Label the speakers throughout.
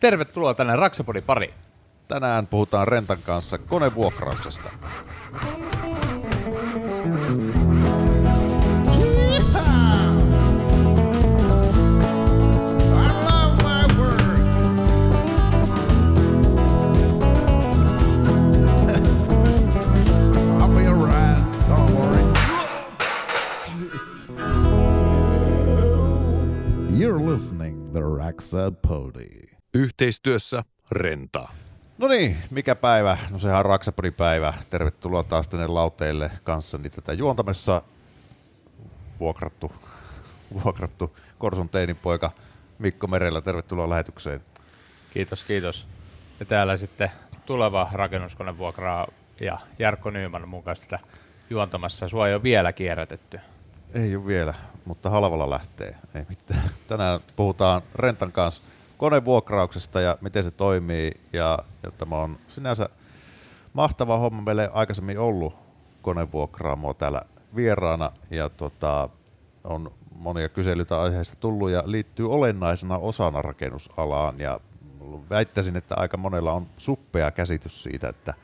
Speaker 1: Tervetuloa tänne Raksapodin pariin.
Speaker 2: Tänään puhutaan Rentan kanssa konevuokrauksesta. Listening the Raksapodi.
Speaker 3: Yhteistyössä Renta.
Speaker 2: No niin, mikä päivä? No sehän on Raksapodin päivä. Tervetuloa taas tänne lauteille kanssani tätä juontamessa vuokrattu, vuokrattu Korson teinipoika Mikko Merellä. Tervetuloa lähetykseen.
Speaker 1: Kiitos, kiitos. Ja täällä sitten tuleva rakennuskonevuokraa ja Jarkko Nyyman mun kanssa tätä juontamassa. Sua ei ole vielä kierrätetty.
Speaker 2: Ei ole vielä, mutta halvalla lähtee. Ei mitään. Tänään puhutaan Rentan kanssa konevuokrauksesta ja miten se toimii. Ja, ja tämä on sinänsä mahtava homma. Meillä ei aikaisemmin ollut konevuokraamoa täällä vieraana. Ja tota, on monia kyselyitä aiheesta tullut ja liittyy olennaisena osana rakennusalaan. Ja väittäisin, että aika monella on suppea käsitys siitä, että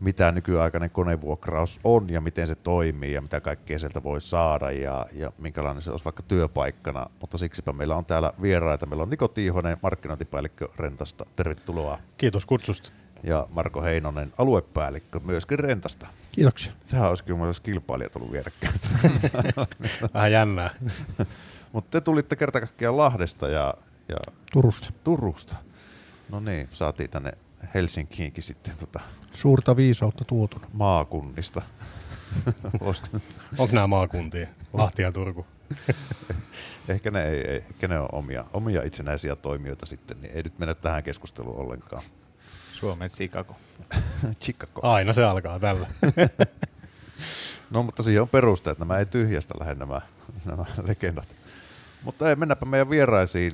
Speaker 2: mitä nykyaikainen konevuokraus on ja miten se toimii ja mitä kaikkea sieltä voi saada ja, ja minkälainen se olisi vaikka työpaikkana. Mutta siksipä meillä on täällä vieraita. Meillä on Niko Tiihonen, markkinointipäällikkö Rentasta. Tervetuloa.
Speaker 4: Kiitos kutsusta.
Speaker 2: Ja Marko Heinonen, aluepäällikkö myöskin Rentasta.
Speaker 4: Kiitoksia.
Speaker 2: Sehän olisi kyllä jos kilpailijat ollut vierekkäin.
Speaker 4: Vähän jännää.
Speaker 2: Mutta te tulitte kerta kaikkiaan Lahdesta ja, ja
Speaker 5: Turusta.
Speaker 2: Turusta. No niin, saatiin tänne Helsinkiinkin sitten tota
Speaker 5: Suurta viisautta tuotunut.
Speaker 2: maakunnista.
Speaker 4: Onko nämä maakuntia? Lahti ja Turku.
Speaker 2: Ehkä ne, ei, ei, ehkä ne on omia, omia itsenäisiä toimijoita sitten, niin ei nyt mennä tähän keskusteluun ollenkaan.
Speaker 1: Suomen Chicago.
Speaker 2: Chicago.
Speaker 4: Aina se alkaa tällä.
Speaker 2: No mutta siihen on peruste, että nämä ei tyhjästä lähde nämä, nämä legendat. Mutta ei, mennäpä meidän vieraisiin.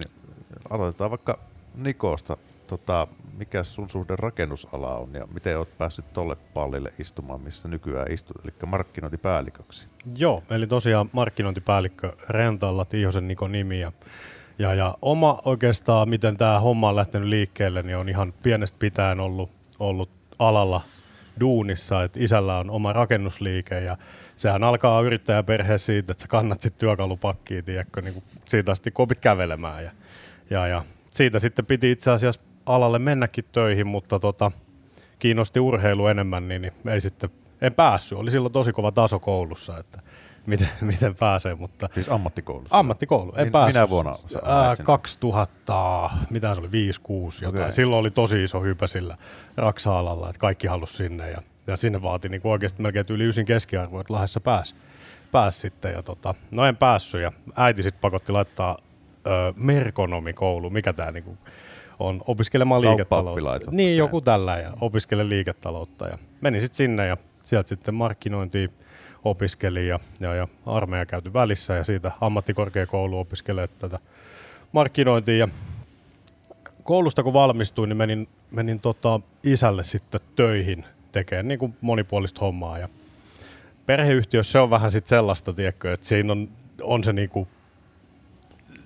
Speaker 2: Aloitetaan vaikka Nikosta. Tota, mikä sun suhde rakennusala on ja miten oot päässyt tolle pallille istumaan, missä nykyään istut, eli markkinointipäälliköksi?
Speaker 4: Joo, eli tosiaan markkinointipäällikkö Rentalla, Tiihosen Niko nimi. Ja, ja, ja oma oikeastaan, miten tämä homma on lähtenyt liikkeelle, niin on ihan pienestä pitäen ollut, ollut alalla duunissa, että isällä on oma rakennusliike ja sehän alkaa yrittäjäperheessä siitä, että sä kannat sitten työkalupakkiin, tiedätkö, niin siitä asti kun opit kävelemään ja, ja, ja siitä sitten piti itse asiassa alalle mennäkin töihin, mutta tota, kiinnosti urheilu enemmän, niin, niin ei sitten, en päässyt. Oli silloin tosi kova taso koulussa, että miten, miten pääsee, mutta
Speaker 2: Siis ammattikoulussa.
Speaker 4: ammattikoulu, en
Speaker 2: Min-
Speaker 4: päässyt.
Speaker 2: minä vuonna
Speaker 4: Ää,
Speaker 2: lähdit sinne?
Speaker 4: 2000, mitä se oli, 5 6 jotain.
Speaker 2: Okei.
Speaker 4: Silloin oli tosi iso hypä sillä Raksa-alalla, että kaikki halusi sinne ja, ja sinne vaati niin oikeasti melkein yli ysin keskiarvo, että Lahdessa pääsi pääs sitten. Ja tota, no en päässyt ja äiti sitten pakotti laittaa ö, merkonomikoulu, mikä tämä niinku on, opiskelemaan liiketaloutta. Niin, joku tällä ja opiskele liiketaloutta. Ja menin sitten sinne ja sieltä sitten markkinointiin opiskelin ja, ja, ja armeija käyty välissä ja siitä ammattikorkeakoulu opiskelee tätä markkinointia. Ja koulusta kun valmistuin, niin menin, menin tota isälle sitten töihin tekemään niin kuin monipuolista hommaa. Ja perheyhtiössä se on vähän sitten sellaista, tiedätkö, että siinä on, on se niinku,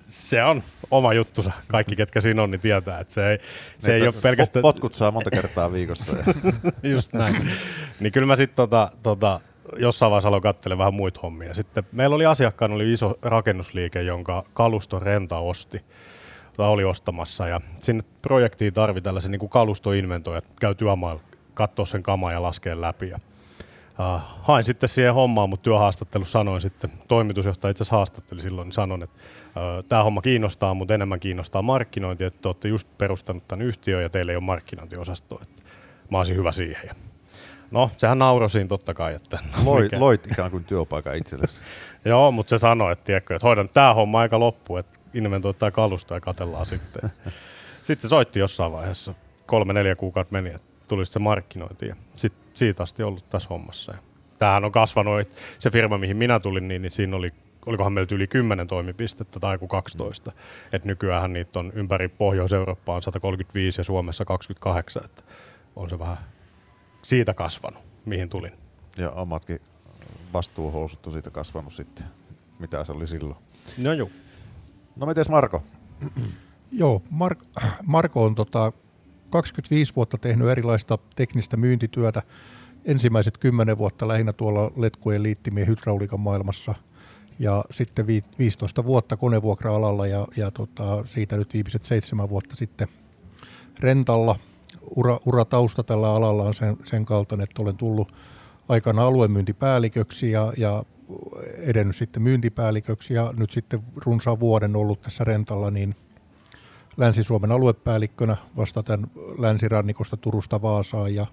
Speaker 4: se on oma juttunsa. Kaikki, ketkä siinä on, niin tietää, että se ei, se ei
Speaker 2: Niitä
Speaker 4: ole pelkästään...
Speaker 2: po- Potkut saa monta kertaa viikossa. Ja
Speaker 4: Just näin. niin kyllä mä sitten tota, tota, jossain vaiheessa aloin katsella vähän muita hommia. Sitten meillä oli asiakkaana oli iso rakennusliike, jonka kaluston renta osti tai oli ostamassa. Ja sinne projektiin tarvi tällaisen niin kalustoinventoja, että käy työmaalla katsoa sen kamaa ja laskea läpi. Ja, uh, hain sitten siihen hommaan, mutta työhaastattelussa sanoin sitten, toimitusjohtaja itse asiassa haastatteli silloin, niin sanon, että uh, tämä homma kiinnostaa, mutta enemmän kiinnostaa markkinointi, että te olette just perustanut tämän yhtiön ja teillä ei ole markkinointiosastoa, että mä olisin hyvä siihen. Ja No, sehän nauroi siinä totta kai, että no,
Speaker 2: loit,
Speaker 4: mikä-
Speaker 2: loit ikään kuin työpaikan itsellesi.
Speaker 4: Joo, mutta se sanoi, että, tiedätkö, että hoidan tämä homma aika loppu, että inventoit tämä kalusto ja katellaan sitten. sitten se soitti jossain vaiheessa, kolme neljä kuukautta meni, että tulisi se markkinointi ja sit siitä asti ollut tässä hommassa. Ja tämähän on kasvanut, se firma, mihin minä tulin, niin, niin siinä oli olikohan meiltä yli 10 toimipistettä tai joku 12. Et nykyään niitä on ympäri Pohjois-Eurooppaa on 135 ja Suomessa 28. Että on se vähän siitä kasvanut, mihin tulin.
Speaker 2: Ja omatkin vastuuhousut on siitä kasvanut sitten, mitä se oli silloin.
Speaker 4: No joo.
Speaker 2: No mites Marko?
Speaker 5: Joo, Mark, Marko on tota 25 vuotta tehnyt erilaista teknistä myyntityötä. Ensimmäiset 10 vuotta lähinnä tuolla letkujen liittimien hydraulikan maailmassa ja sitten vi- 15 vuotta konevuokra-alalla ja, ja tota, siitä nyt viimeiset seitsemän vuotta sitten rentalla. Ura, uratausta tällä alalla on sen, sen kaltainen, että olen tullut aikana aluemyyntipäälliköksi ja, ja edennyt sitten myyntipäälliköksi ja nyt sitten runsaan vuoden ollut tässä rentalla, niin Länsi-Suomen aluepäällikkönä vastaten länsirannikosta Turusta Vaasaan ja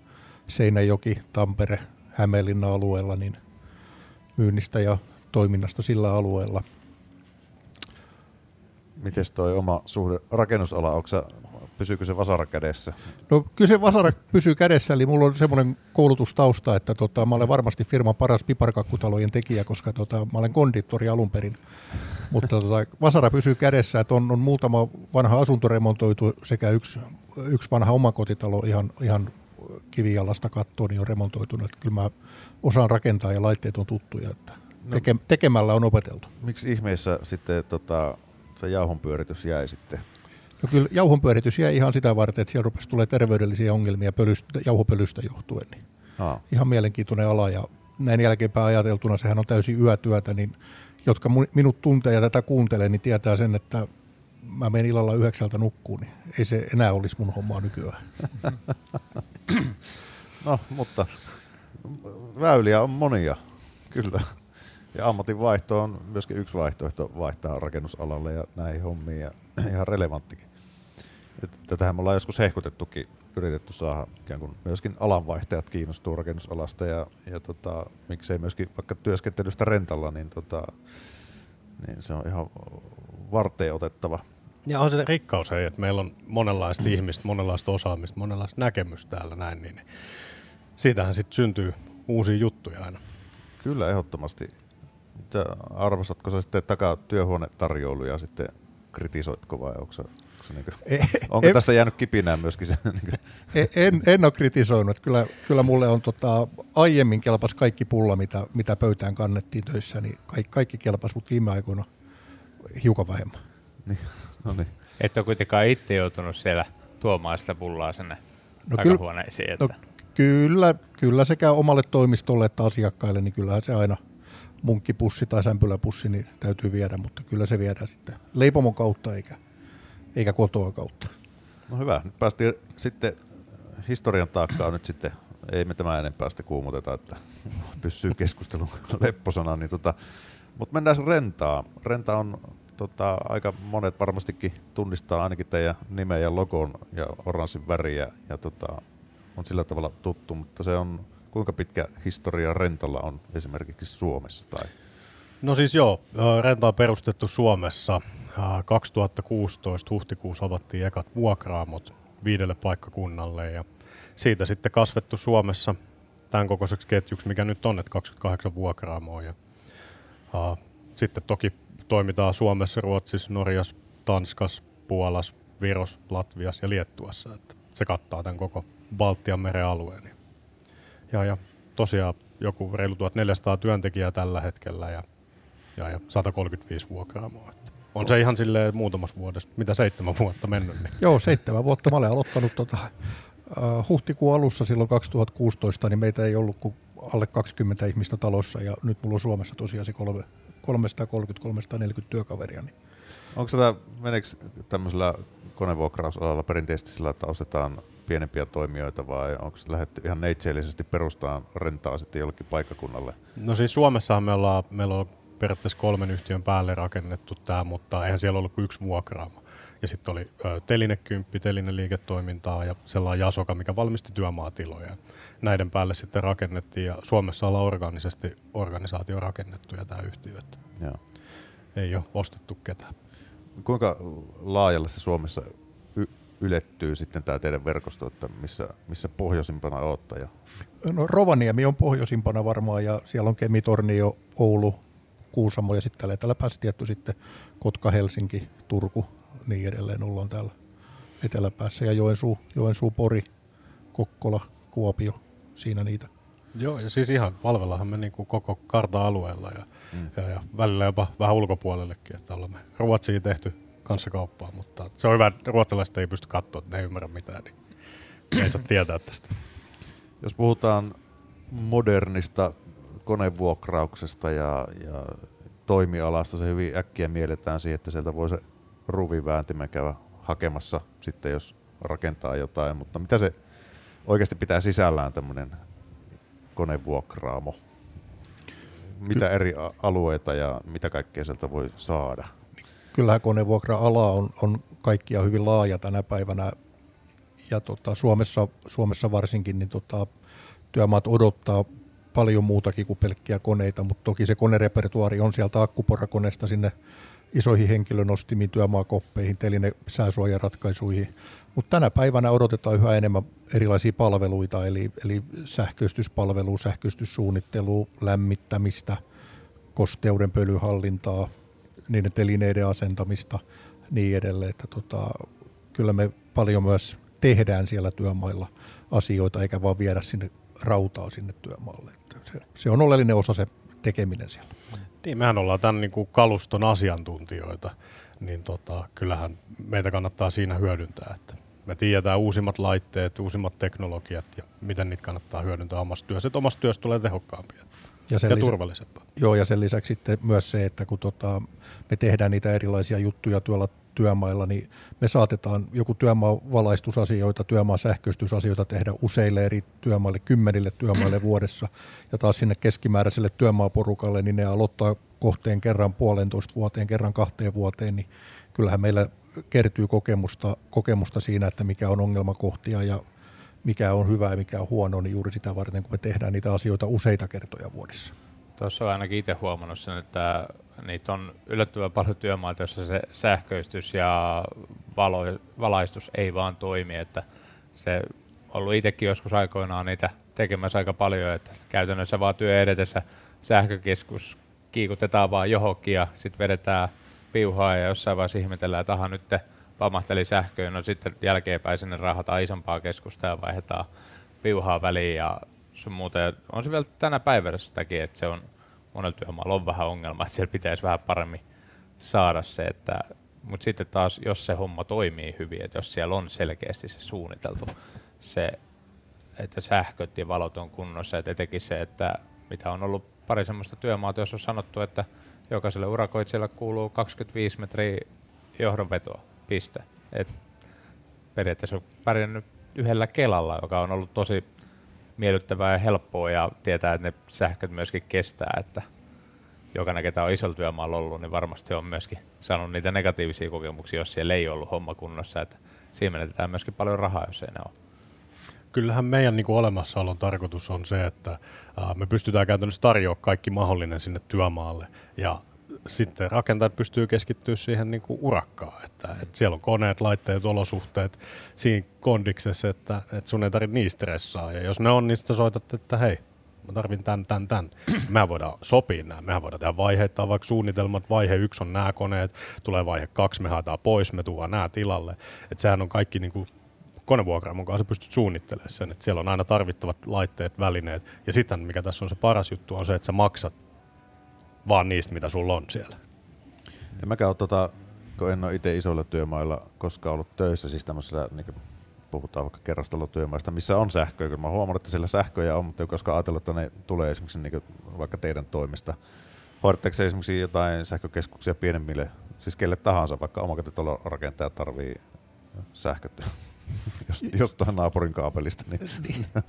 Speaker 5: Seinäjoki, Tampere, Hämeenlinna alueella, niin myynnistä ja toiminnasta sillä alueella.
Speaker 2: Miten toi oma suhde rakennusala, onko pysyykö se vasara kädessä?
Speaker 5: No kyllä se vasara pysyy kädessä, eli mulla on semmoinen koulutustausta, että tota, mä olen varmasti firman paras piparkakkutalojen tekijä, koska tota, mä olen kondittori alun perin. Mutta tota, vasara pysyy kädessä, että on, on muutama vanha asunto remontoitu sekä yksi, yksi vanha omakotitalo ihan, ihan kivijalasta kattoon niin on remontoitunut. Että kyllä mä osaan rakentaa ja laitteet on tuttuja, että teke, tekemällä on opeteltu.
Speaker 2: Miksi ihmeessä sitten tota, se jauhonpyöritys jäi sitten?
Speaker 5: No kyllä jauhonpyöritys jäi ihan sitä varten, että siellä rupesi tulee terveydellisiä ongelmia pölystä, jauhopölystä johtuen. Niin
Speaker 2: Aa,
Speaker 5: ihan mielenkiintoinen ala ja näin jälkeenpäin ajateltuna sehän on täysin yötyötä, niin jotka minut tuntee ja tätä kuuntelee, niin tietää sen, että mä menen illalla yhdeksältä nukkuun, niin ei se enää olisi mun hommaa nykyään.
Speaker 2: no, mutta väyliä on monia, kyllä. Ja ammatin vaihto on myöskin yksi vaihtoehto vaihtaa rakennusalalle ja näihin hommiin ja ihan relevanttikin. Tätähän me ollaan joskus hehkutettukin, yritetty saada ikään kuin myöskin alanvaihtajat kiinnostuu rakennusalasta ja, ja tota, miksei myöskin vaikka työskentelystä rentalla, niin, tota, niin se on ihan varteen otettava.
Speaker 4: Ja on se rikkaus, hei, että meillä on monenlaista ihmistä, monenlaista osaamista, monenlaista näkemystä täällä näin, niin siitähän sitten syntyy uusia juttuja aina.
Speaker 2: Kyllä ehdottomasti. Arvostatko sä sitten takaa työhuonetarjoiluja sitten kritisoitko vai onko, sä, onko, sä niinku,
Speaker 5: E-
Speaker 2: onko
Speaker 5: en-
Speaker 2: tästä jäänyt kipinään myöskin se? Niinku,
Speaker 5: E- En, en ole kritisoinut. Kyllä, kyllä mulle on tota, aiemmin kelpas kaikki pulla, mitä, mitä pöytään kannettiin töissä, niin kaikki, kaikki kelpas, mutta viime aikoina hiukan vähemmän.
Speaker 2: niin, no niin.
Speaker 1: Et ole kuitenkaan itse joutunut siellä tuomaan sitä pullaa sinne
Speaker 5: No kyllä-
Speaker 1: takahuoneisiin. Että
Speaker 5: No, kyllä, kyllä sekä omalle toimistolle että asiakkaille, niin kyllähän se aina munkkipussi tai sämpyläpussi niin täytyy viedä, mutta kyllä se viedään sitten leipomon kautta eikä, eikä kotoa kautta.
Speaker 2: No hyvä, nyt päästiin sitten historian taakkaan nyt sitten, ei me tämä enempää sitten kuumoteta, että pysyy keskustelun lepposana, niin tota, mutta mennään rentaa. Renta on tota, aika monet varmastikin tunnistaa ainakin teidän nimen ja logon ja oranssin väriä ja tota, on sillä tavalla tuttu, mutta se on kuinka pitkä historia rentalla on esimerkiksi Suomessa tai
Speaker 4: No siis joo, renta on perustettu Suomessa. Ä, 2016 huhtikuussa avattiin ekat vuokraamot viidelle paikkakunnalle ja siitä sitten kasvettu Suomessa tämän kokoiseksi ketjuksi, mikä nyt on, että 28 vuokraamoa. Ja, ä, sitten toki toimitaan Suomessa, Ruotsissa, Norjassa, Tanskassa, Puolassa, Viros, Latviassa ja Liettuassa. Että se kattaa tämän koko Baltian meren alueen. Ja, ja tosiaan joku reilu 1400 työntekijää tällä hetkellä ja ja, ja 135 vuokraamoa. Että On se ihan silleen muutamassa vuodessa, mitä seitsemän vuotta mennyt. Niin.
Speaker 5: Joo, seitsemän vuotta mä olen aloittanut tota, uh, huhtikuun alussa silloin 2016, niin meitä ei ollut kuin alle 20 ihmistä talossa ja nyt mulla on Suomessa tosiaan se kolme, 330-340 työkaveria. Niin
Speaker 2: Onko tämä, meneekö tämmöisellä konevuokrausalalla perinteisesti sillä, että ostetaan pienempiä toimijoita vai onko se lähdetty ihan neitseellisesti perustaan rentaa sitten jollekin paikkakunnalle?
Speaker 4: No siis Suomessahan me ollaan, meillä on periaatteessa kolmen yhtiön päälle rakennettu tämä, mutta eihän siellä ollut kuin yksi vuokraamo. Ja sitten oli Telinekymppi, Teline liiketoimintaa ja sellainen Jasoka, mikä valmisti työmaatiloja. Näiden päälle sitten rakennettiin ja Suomessa ollaan organisesti organisaatio rakennettu ja tämä yhtiö, että
Speaker 2: Joo.
Speaker 4: ei ole ostettu ketään.
Speaker 2: Kuinka laajalle se Suomessa ylettyy sitten tämä teidän verkosto, että missä, missä pohjoisimpana olette? Ja...
Speaker 5: No Rovaniemi on pohjoisimpana varmaan ja siellä on Kemi, Tornio, Oulu, Kuusamo ja sitten tällä eteläpäässä tietty sitten Kotka, Helsinki, Turku, niin edelleen ollaan täällä eteläpäässä ja Joensuu, Joensuu Pori, Kokkola, Kuopio, siinä niitä.
Speaker 4: Joo, ja siis ihan palvellahan me niinku koko karta-alueella ja, mm. ja, ja välillä jopa vähän ulkopuolellekin, että ollaan me Ruotsiin tehty kanssa kauppaa, mutta se on hyvä, että ruotsalaiset ei pysty katsoa, että ne ei ymmärrä mitään, niin ei saa tietää tästä.
Speaker 2: Jos puhutaan modernista konevuokrauksesta ja, ja toimialasta, se hyvin äkkiä mielletään siihen, että sieltä voi se ruuvivääntimä käydä hakemassa sitten, jos rakentaa jotain, mutta mitä se oikeasti pitää sisällään tämmöinen konevuokraamo? Mitä eri alueita ja mitä kaikkea sieltä voi saada?
Speaker 5: Kyllähän konevuokra-ala on, on kaikkia hyvin laaja tänä päivänä ja tota, Suomessa, Suomessa varsinkin niin tota, työmaat odottaa paljon muutakin kuin pelkkiä koneita, mutta toki se konerepertuaari on sieltä akkuporakoneesta sinne isoihin henkilönostimiin, työmaakoppeihin, teline sääsuojaratkaisuihin. Mutta tänä päivänä odotetaan yhä enemmän erilaisia palveluita, eli, eli sähköistyspalvelu, sähköistyssuunnittelu, lämmittämistä, kosteuden pölyhallintaa, niiden telineiden asentamista, niin edelleen. Että tota, kyllä me paljon myös tehdään siellä työmailla asioita, eikä vaan viedä sinne rautaa sinne työmaalle. Se, se on oleellinen osa se tekeminen siellä.
Speaker 4: Niin, mehän ollaan tämän niin kuin kaluston asiantuntijoita, niin tota, kyllähän meitä kannattaa siinä hyödyntää, että me tiedetään uusimmat laitteet, uusimmat teknologiat ja miten niitä kannattaa hyödyntää omassa työssä, että omassa työssä tulee tehokkaampia
Speaker 5: Ja, sen
Speaker 4: ja
Speaker 5: lisä-
Speaker 4: turvallisempaa.
Speaker 5: Joo, ja sen lisäksi sitten myös se, että kun tota, me tehdään niitä erilaisia juttuja tuolla työmailla, niin me saatetaan joku työmaavalaistusasioita, työmaan sähköistysasioita tehdä useille eri työmaille, kymmenille työmaille vuodessa. Ja taas sinne keskimääräiselle työmaaporukalle, niin ne aloittaa kohteen kerran puolentoista vuoteen, kerran kahteen vuoteen, niin kyllähän meillä kertyy kokemusta, kokemusta siinä, että mikä on ongelmakohtia ja mikä on hyvä ja mikä on huono, niin juuri sitä varten, kun me tehdään niitä asioita useita kertoja vuodessa.
Speaker 1: Tuossa on ainakin itse huomannut sen, että niitä on yllättävän paljon työmaita, joissa se sähköistys ja valo, valaistus ei vaan toimi. Että se on ollut itsekin joskus aikoinaan niitä tekemässä aika paljon, että käytännössä vaan työ edetessä sähkökeskus kiikutetaan vaan johonkin ja sitten vedetään piuhaa ja jossain vaiheessa ihmetellään, että aha, nyt te pamahteli sähköön, no sitten jälkeenpäin sinne rahataan isompaa keskusta ja vaihdetaan piuhaa väliin ja sun muuta. Ja on se vielä tänä päivänä sitäkin, että se on monella työmaalla on vähän ongelma, että siellä pitäisi vähän paremmin saada se, että mutta sitten taas, jos se homma toimii hyvin, että jos siellä on selkeästi se suunniteltu, se, että sähköt ja valot on kunnossa, että etenkin se, että mitä on ollut pari semmoista työmaata, jos on sanottu, että jokaiselle urakoitsijalle kuuluu 25 metriä johdonvetoa, piste. Et periaatteessa on pärjännyt yhdellä kelalla, joka on ollut tosi miellyttävää ja helppoa ja tietää, että ne sähköt myöskin kestää, että jokainen, ketä on isolla työmaalla ollut, niin varmasti on myöskin saanut niitä negatiivisia kokemuksia, jos siellä ei ollut homma kunnossa, että siinä menetetään myöskin paljon rahaa, jos ei ne ole.
Speaker 4: Kyllähän meidän niin kuin olemassaolon tarkoitus on se, että me pystytään käytännössä tarjoamaan kaikki mahdollinen sinne työmaalle ja sitten rakentajat pystyy keskittyä siihen niin kuin urakkaan, että, että siellä on koneet, laitteet, olosuhteet siinä kondiksessa, että, että sun ei tarvitse niistä stressaa ja jos ne on, niin sitten soitat, että hei, mä tarvin tän, tän, tän. Mehän voidaan sopia nämä, mehän voidaan tehdä vaiheita, vaikka suunnitelmat, vaihe yksi on nämä koneet, tulee vaihe kaksi, me haetaan pois, me tuodaan nämä tilalle. Että sehän on kaikki niin kuin konevuokraamon kanssa pystyt suunnittelemaan sen, että siellä on aina tarvittavat laitteet, välineet. Ja sitten mikä tässä on se paras juttu on se, että sä maksat vaan niistä, mitä sulla on siellä.
Speaker 2: En mäkään ole, tota, kun en ole itse isoilla työmailla koskaan ollut töissä, siis tämmöisellä, niin puhutaan vaikka kerrostalotyömaista, missä on sähköä. Kyllä mä huomannut, että siellä sähköjä on, mutta ei koskaan ajatellut, että ne tulee esimerkiksi niin vaikka teidän toimista. Hoidatteko esimerkiksi jotain sähkökeskuksia pienemmille, siis kelle tahansa, vaikka omakotitalo rakentaja tarvii sähköt jos, jostain naapurin kaapelista. Niin.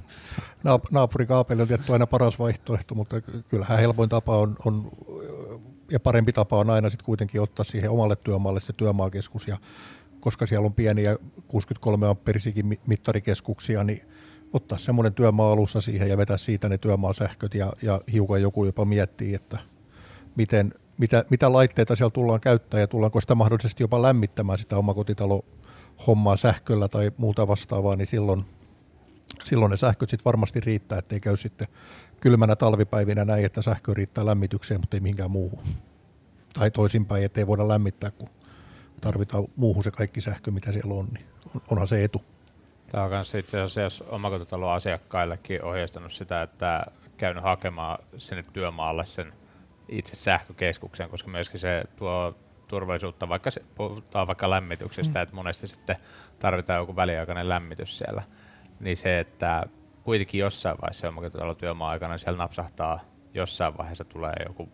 Speaker 5: Naap- Naapurikaapeli on tietty aina paras vaihtoehto, mutta ky- kyllähän helpoin tapa on, on ja parempi tapa on aina sitten kuitenkin ottaa siihen omalle työmaalle se työmaakeskus ja koska siellä on pieniä 63 amperisikin mi- mittarikeskuksia, niin ottaa semmoinen työmaa alussa siihen ja vetää siitä ne työmaasähköt ja, ja hiukan joku jopa miettii, että miten, mitä, mitä laitteita siellä tullaan käyttämään ja tullaanko sitä mahdollisesti jopa lämmittämään sitä omakotitalo hommaa sähköllä tai muuta vastaavaa, niin silloin, silloin ne sähköt sitten varmasti riittää, ettei käy sitten kylmänä talvipäivinä näin, että sähkö riittää lämmitykseen, mutta ei mihinkään muuhun. Tai toisinpäin, ettei voida lämmittää, kun tarvitaan muuhun se kaikki sähkö, mitä siellä on, niin on- onhan se etu.
Speaker 1: Tämä on myös itse asiassa omakotitalon asiakkaillekin ohjeistanut sitä, että käynyt hakemaan sinne työmaalle sen itse sähkökeskuksen, koska myöskin se tuo turvallisuutta, vaikka se, puhutaan vaikka lämmityksestä, mm. että monesti sitten tarvitaan joku väliaikainen lämmitys siellä, niin se, että kuitenkin jossain vaiheessa omakotitalotyömaan aikana siellä napsahtaa, jossain vaiheessa tulee joku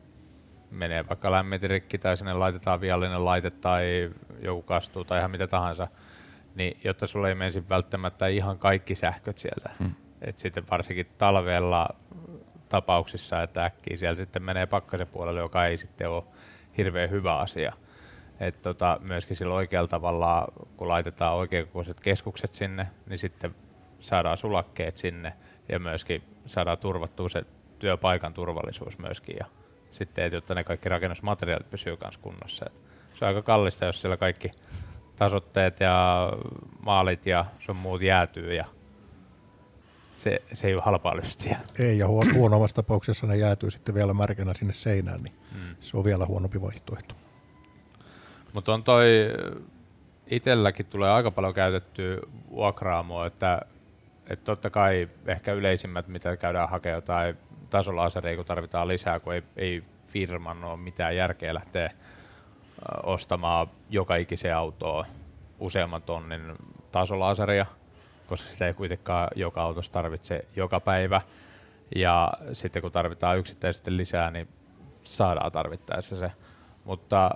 Speaker 1: menee vaikka lämmitirikki tai sinne laitetaan viallinen laite tai joku kastuu tai ihan mitä tahansa, niin jotta sulle ei menisi välttämättä ihan kaikki sähköt sieltä. Hmm. Et sitten varsinkin talvella tapauksissa, että äkkiä siellä sitten menee pakkasen puolelle, joka ei sitten ole hirveän hyvä asia. Et tota, myöskin sillä oikealla tavalla, kun laitetaan oikeankokoiset keskukset sinne, niin sitten saadaan sulakkeet sinne ja myöskin saadaan turvattua se työpaikan turvallisuus myöskin. Ja sitten, että jotta ne kaikki rakennusmateriaalit pysyy myös kunnossa. Et se on aika kallista, jos siellä kaikki tasotteet ja maalit ja sun muut jäätyy ja se, se ei ole halpaa lystiä.
Speaker 5: Ei, ja huo- huonommassa tapauksessa ne jäätyy sitten vielä märkänä sinne seinään, niin mm. se on vielä huonompi vaihtoehto.
Speaker 1: Mutta on toi, itselläkin tulee aika paljon käytettyä vuokraamoa, että, että totta kai ehkä yleisimmät, mitä käydään hakemaan jotain tasolasereja, kun tarvitaan lisää, kun ei, ei firman ole mitään järkeä lähteä ostamaan joka ikiseen autoon useamman tonnin tasolaseria, koska sitä ei kuitenkaan joka autossa tarvitse joka päivä. Ja sitten kun tarvitaan yksittäisesti lisää, niin saadaan tarvittaessa se. Mutta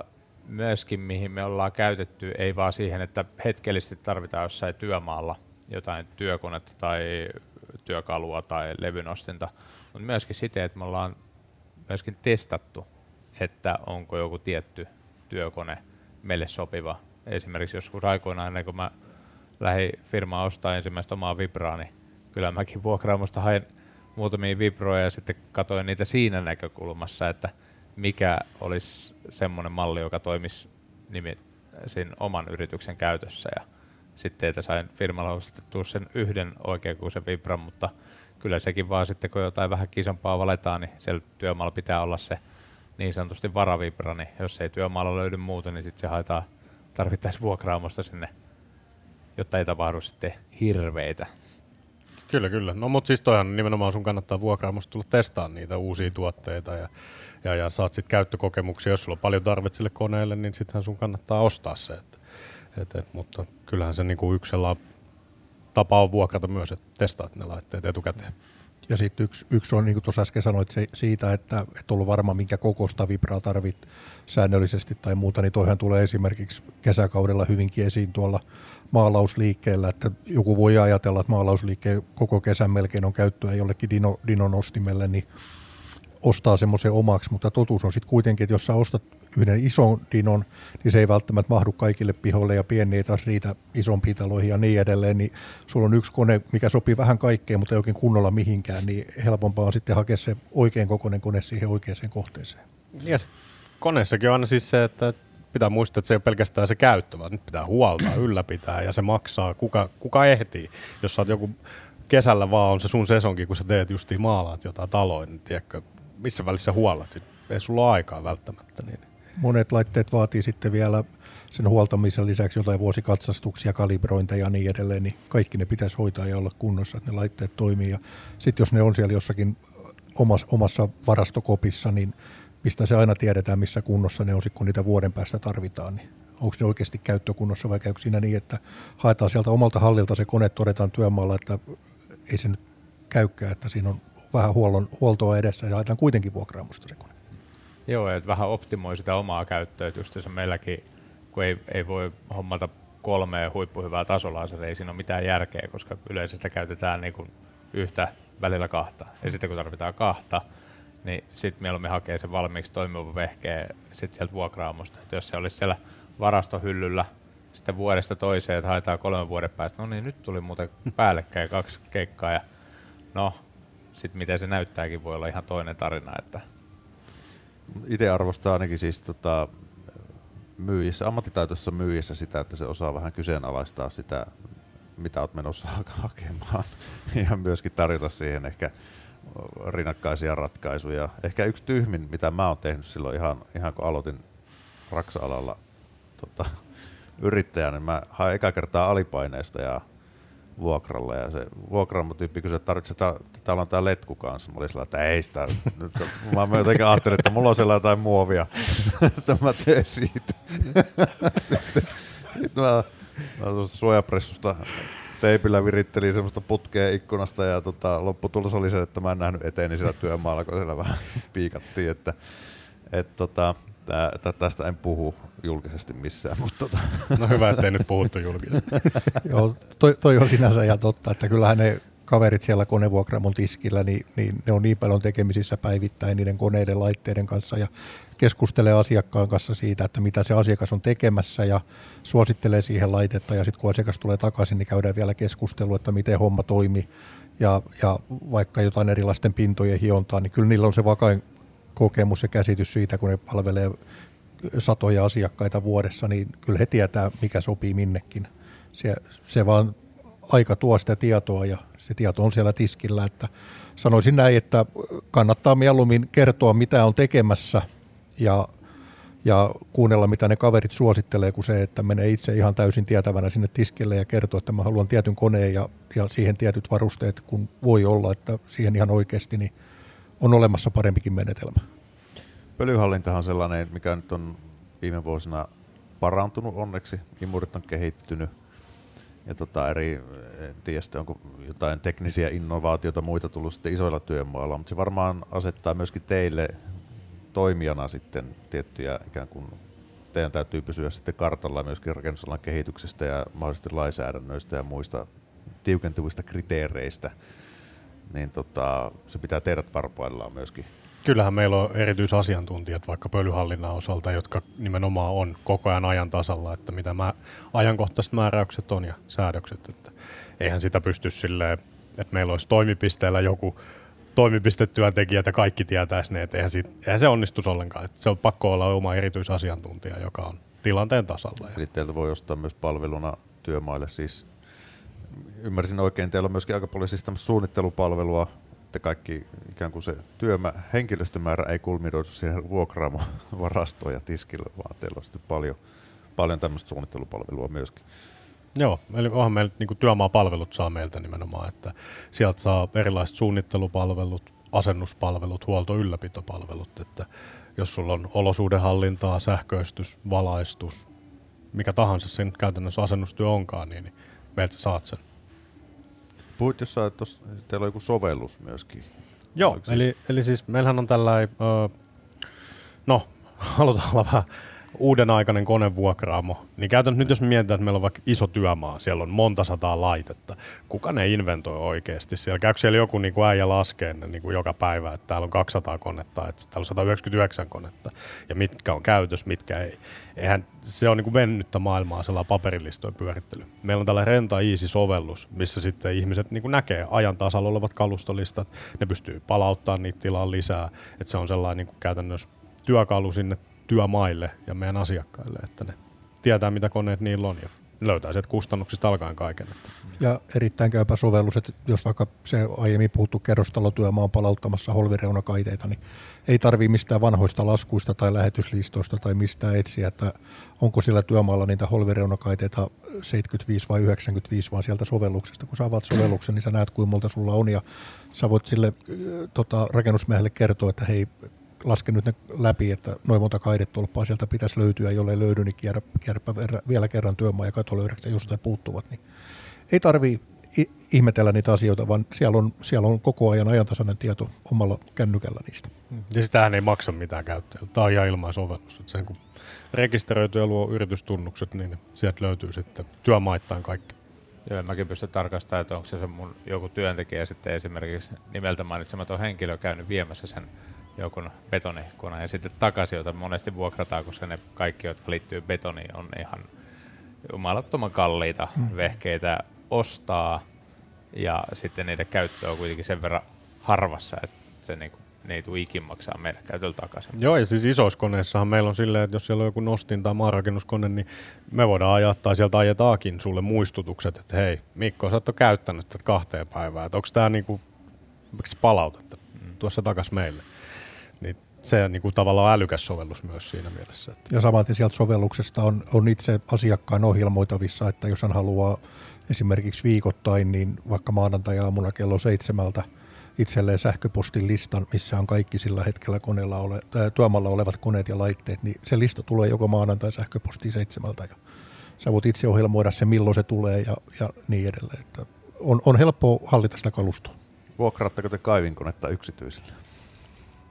Speaker 1: myöskin mihin me ollaan käytetty, ei vaan siihen, että hetkellisesti tarvitaan jossain työmaalla jotain työkonetta tai työkalua tai levynostinta, mutta myöskin siten, että me ollaan myöskin testattu, että onko joku tietty työkone meille sopiva. Esimerkiksi joskus aikoinaan, ennen kuin mä lähdin firmaa ostaa ensimmäistä omaa vibraa, niin kyllä mäkin vuokraamosta hain muutamia vibroja ja sitten katsoin niitä siinä näkökulmassa, että mikä olisi semmoinen malli, joka toimisi nimi, siinä oman yrityksen käytössä. Ja sitten että sain firmalla ostettua sen yhden se vibran, mutta kyllä sekin vaan sitten, kun jotain vähän kisompaa valetaan, niin siellä työmaalla pitää olla se niin sanotusti varavibra, niin jos ei työmaalla löydy muuta, niin sitten se haetaan tarvittaisiin vuokraamosta sinne, jotta ei tapahdu sitten hirveitä.
Speaker 4: Kyllä, kyllä. No mutta siis toihan nimenomaan sun kannattaa vuokraamosta tulla testaamaan niitä uusia tuotteita ja, ja, ja saat sitten käyttökokemuksia. Jos sulla on paljon tarvet sille koneelle, niin sittenhän sun kannattaa ostaa se. Et, et, et, mutta kyllähän se niinku yksi tapa on vuokrata myös, että testaat ne laitteet etukäteen.
Speaker 5: Ja sitten yksi, yksi on, niin kuin tuossa äsken sanoit, se, siitä, että et ollut varma, minkä kokoista vibraa tarvit säännöllisesti tai muuta, niin toihan tulee esimerkiksi kesäkaudella hyvinkin esiin tuolla maalausliikkeellä, että joku voi ajatella, että maalausliikkeen koko kesän melkein on käyttöä jollekin dino, dinon ostimelle, niin ostaa semmoisen omaksi, mutta totuus on sitten kuitenkin, että jos sä ostat yhden ison dinon, niin se ei välttämättä mahdu kaikille pihoille ja pieni ei taas riitä isompiin taloihin ja niin edelleen, niin sulla on yksi kone, mikä sopii vähän kaikkeen, mutta ei oikein kunnolla mihinkään, niin helpompaa on sitten hakea se oikein kokoinen kone siihen oikeaan kohteeseen.
Speaker 4: Ja koneessakin on siis se, että pitää muistaa, että se ei ole pelkästään se käyttö, vaan nyt pitää huoltaa, ylläpitää ja se maksaa, kuka, kuka ehtii. Jos sä oot joku kesällä vaan on se sun sesonki, kun sä teet justiin maalaat jotain taloa, niin tiedätkö, missä välissä huollat, ei sulla ole aikaa välttämättä. Niin
Speaker 5: monet laitteet vaatii sitten vielä sen huoltamisen lisäksi jotain vuosikatsastuksia, kalibrointeja ja niin edelleen, niin kaikki ne pitäisi hoitaa ja olla kunnossa, että ne laitteet toimii. Ja sitten jos ne on siellä jossakin omassa, varastokopissa, niin mistä se aina tiedetään, missä kunnossa ne on, kun niitä vuoden päästä tarvitaan, niin onko ne oikeasti käyttökunnossa vai käykö siinä niin, että haetaan sieltä omalta hallilta se kone, todetaan työmaalla, että ei se nyt käykään, että siinä on vähän huollon, huoltoa edessä ja haetaan kuitenkin vuokraamusta se kone.
Speaker 1: Joo, että vähän optimoi sitä omaa käyttöä, että se meilläkin, kun ei, ei voi hommata kolmea huippuhyvää tasolla, se ei siinä ole mitään järkeä, koska yleensä sitä käytetään niin kuin yhtä välillä kahta. Ja sitten kun tarvitaan kahta, niin sitten mieluummin hakee sen valmiiksi toimivan vehkeen sitten sieltä vuokraamosta. Että jos se olisi siellä varastohyllyllä sitten vuodesta toiseen, että haetaan kolmen vuoden päästä, no niin nyt tuli muuten päällekkäin kaksi keikkaa ja no, sitten miten se näyttääkin voi olla ihan toinen tarina, että
Speaker 2: itse arvostaa ainakin siis tota, myyjissä, ammattitaitoisessa myyjissä sitä, että se osaa vähän kyseenalaistaa sitä, mitä olet menossa hakemaan ja myöskin tarjota siihen ehkä rinnakkaisia ratkaisuja. Ehkä yksi tyhmin, mitä mä oon tehnyt silloin ihan, ihan kun aloitin raksa-alalla tota, yrittäjänä, niin mä hain eka kertaa alipaineesta ja vuokralla ja se vuokraamotyyppi kysyi, että tarvitsetko, että täällä on tää letku kanssa. Mä olin sillä, että ei sitä. Nyt, mä jotenkin ajattelin, että mulla on siellä jotain muovia, että mä teen siitä. Sitten, sitten mä, mä suojapressusta teipillä virittelin semmoista putkea ikkunasta ja tota, lopputulos oli se, että mä en nähnyt eteeni siellä työmaalla, kun siellä vähän piikattiin, että et, tota, tää, tä, tästä en puhu julkisesti missään. Mutta tota.
Speaker 4: No hyvä, ettei nyt puhuttu julkisesti.
Speaker 5: Joo, toi, toi on sinänsä ihan totta, että kyllähän ne kaverit siellä konevuokramon tiskillä, niin, niin ne on niin paljon tekemisissä päivittäin niiden koneiden laitteiden kanssa ja keskustelee asiakkaan kanssa siitä, että mitä se asiakas on tekemässä ja suosittelee siihen laitetta ja sitten kun asiakas tulee takaisin, niin käydään vielä keskustelua, että miten homma toimii ja, ja vaikka jotain erilaisten pintojen hiontaa, niin kyllä niillä on se vakain kokemus ja käsitys siitä, kun ne palvelee satoja asiakkaita vuodessa, niin kyllä he tietää, mikä sopii minnekin. Se, se vaan aika tuo sitä tietoa ja se tieto on siellä tiskillä, että sanoisin näin, että kannattaa mieluummin kertoa, mitä on tekemässä ja, ja kuunnella, mitä ne kaverit suosittelee, kuin se, että menee itse ihan täysin tietävänä sinne tiskille ja kertoo, että mä haluan tietyn koneen ja, ja siihen tietyt varusteet, kun voi olla, että siihen ihan oikeasti niin on olemassa parempikin menetelmä.
Speaker 2: Pölyhallintahan on sellainen, mikä nyt on viime vuosina parantunut onneksi. Imurit on kehittynyt ja tota eri, en tiedä sitten onko jotain teknisiä innovaatioita muita tullut sitten isoilla työmailla, mutta se varmaan asettaa myöskin teille toimijana sitten tiettyjä ikään kuin teidän täytyy pysyä sitten kartalla myöskin rakennusalan kehityksestä ja mahdollisesti lainsäädännöistä ja muista tiukentuvista kriteereistä, niin tota, se pitää teidät varpaillaan myöskin
Speaker 4: Kyllähän meillä on erityisasiantuntijat vaikka pölyhallinnan osalta, jotka nimenomaan on koko ajan ajan tasalla, että mitä mä, ajankohtaiset määräykset on ja säädökset. Että eihän sitä pysty silleen, että meillä olisi toimipisteellä joku toimipistetyöntekijät ja kaikki tietäisi ne, että eihän, siitä, eihän se onnistus ollenkaan. Että se on pakko olla oma erityisasiantuntija, joka on tilanteen tasalla.
Speaker 2: Eli teiltä voi ostaa myös palveluna työmaille siis ymmärsin oikein, teillä on myöskin aika paljon siis suunnittelupalvelua että kaikki ikään kuin se työmä, henkilöstömäärä ei kulminoidu siihen vuokraamon ja tiskille, vaan teillä on sitten paljon, paljon tämmöistä suunnittelupalvelua myöskin.
Speaker 4: Joo, eli onhan meillä niin työmaapalvelut saa meiltä nimenomaan, että sieltä saa erilaiset suunnittelupalvelut, asennuspalvelut, huolto- ylläpitopalvelut, että jos sulla on olosuudenhallintaa, sähköistys, valaistus, mikä tahansa sen käytännössä asennustyö onkaan, niin, niin meiltä saat sen.
Speaker 2: Puhuit jossain, että teillä on joku sovellus myöskin.
Speaker 4: Joo, siis? eli, eli siis meillähän on tällainen, öö, no halutaan olla vähän uuden aikainen konevuokraamo, niin käytännössä nyt jos mietitään, että meillä on vaikka iso työmaa, siellä on monta sataa laitetta, kuka ne inventoi oikeasti? Siellä käykö siellä joku niin kuin äijä laskee niin kuin joka päivä, että täällä on 200 konetta, että täällä on 199 konetta, ja mitkä on käytös, mitkä ei. Eihän se on niin kuin mennyttä maailmaa sellainen paperilistojen pyörittely. Meillä on tällainen Renta Easy-sovellus, missä sitten ihmiset niin kuin näkee ajan tasalla olevat kalustolistat, ne pystyy palauttamaan niitä tilaa lisää, että se on sellainen niin kuin käytännössä työkalu sinne työmaille ja meidän asiakkaille, että ne tietää, mitä koneet niillä on ja löytää sieltä kustannuksista alkaen kaiken.
Speaker 5: Ja erittäin käypä sovellus, että jos vaikka se aiemmin puhuttu kerrostalotyömaa on palauttamassa holvireunakaiteita, niin ei tarvii mistään vanhoista laskuista tai lähetyslistoista tai mistään etsiä, että onko sillä työmaalla niitä holvireunakaiteita 75 vai 95, vaan sieltä sovelluksesta. Kun sä avaat sovelluksen, niin sä näet, kuinka monta sulla on ja sä voit sille tota, rakennusmiehelle kertoa, että hei, lasken nyt ne läpi, että noin monta kaidetolppaa sieltä pitäisi löytyä, jolle löydy, niin kierrä, kierräpä vielä kerran työmaa ja kato löydäksä jostain puuttuvat. Niin ei tarvii ihmetellä niitä asioita, vaan siellä on, siellä on koko ajan ajantasainen tieto omalla kännykällä niistä.
Speaker 4: Ja sitähän ei maksa mitään käyttäjältä. Tämä on ihan ilmaisovellus. Sen kun rekisteröityy ja luo yritystunnukset, niin sieltä löytyy sitten työmaittain kaikki.
Speaker 1: Joo, mäkin pystyn tarkastamaan, että onko se, se mun joku työntekijä sitten esimerkiksi nimeltä mainitsematon henkilö käynyt viemässä sen joku betonikone ja sitten takaisin, jota monesti vuokrataan, koska ne kaikki, jotka liittyy betoniin, on ihan jumalattoman kalliita mm. vehkeitä ostaa ja sitten niiden käyttö on kuitenkin sen verran harvassa, että se niinku, ne ei tule ikin maksaa meidän käytöllä takaisin.
Speaker 4: Joo, ja siis isoissa koneissahan meillä on silleen, että jos siellä on joku nostin tai maanrakennuskone, niin me voidaan ajaa tai sieltä ajetaakin sulle muistutukset, että hei, Mikko, sä et ole käyttänyt tätä kahteen päivään, että onko tämä niinku, miksi palautetta mm. tuossa takas meille se on niin kuin tavallaan älykäs sovellus myös siinä mielessä. Että.
Speaker 5: Ja samaten sieltä sovelluksesta on, on itse asiakkaan ohjelmoitavissa, että jos hän haluaa esimerkiksi viikoittain, niin vaikka maanantai-aamuna kello seitsemältä itselleen sähköpostin listan, missä on kaikki sillä hetkellä koneella ole, tai työmaalla olevat koneet ja laitteet, niin se lista tulee joko maanantai sähköpostiin seitsemältä ja sä voit itse ohjelmoida se, milloin se tulee ja, ja niin edelleen. Että on, on helppo hallita sitä kalustoa.
Speaker 2: Vuokraatteko te kaivinkonetta yksityisille,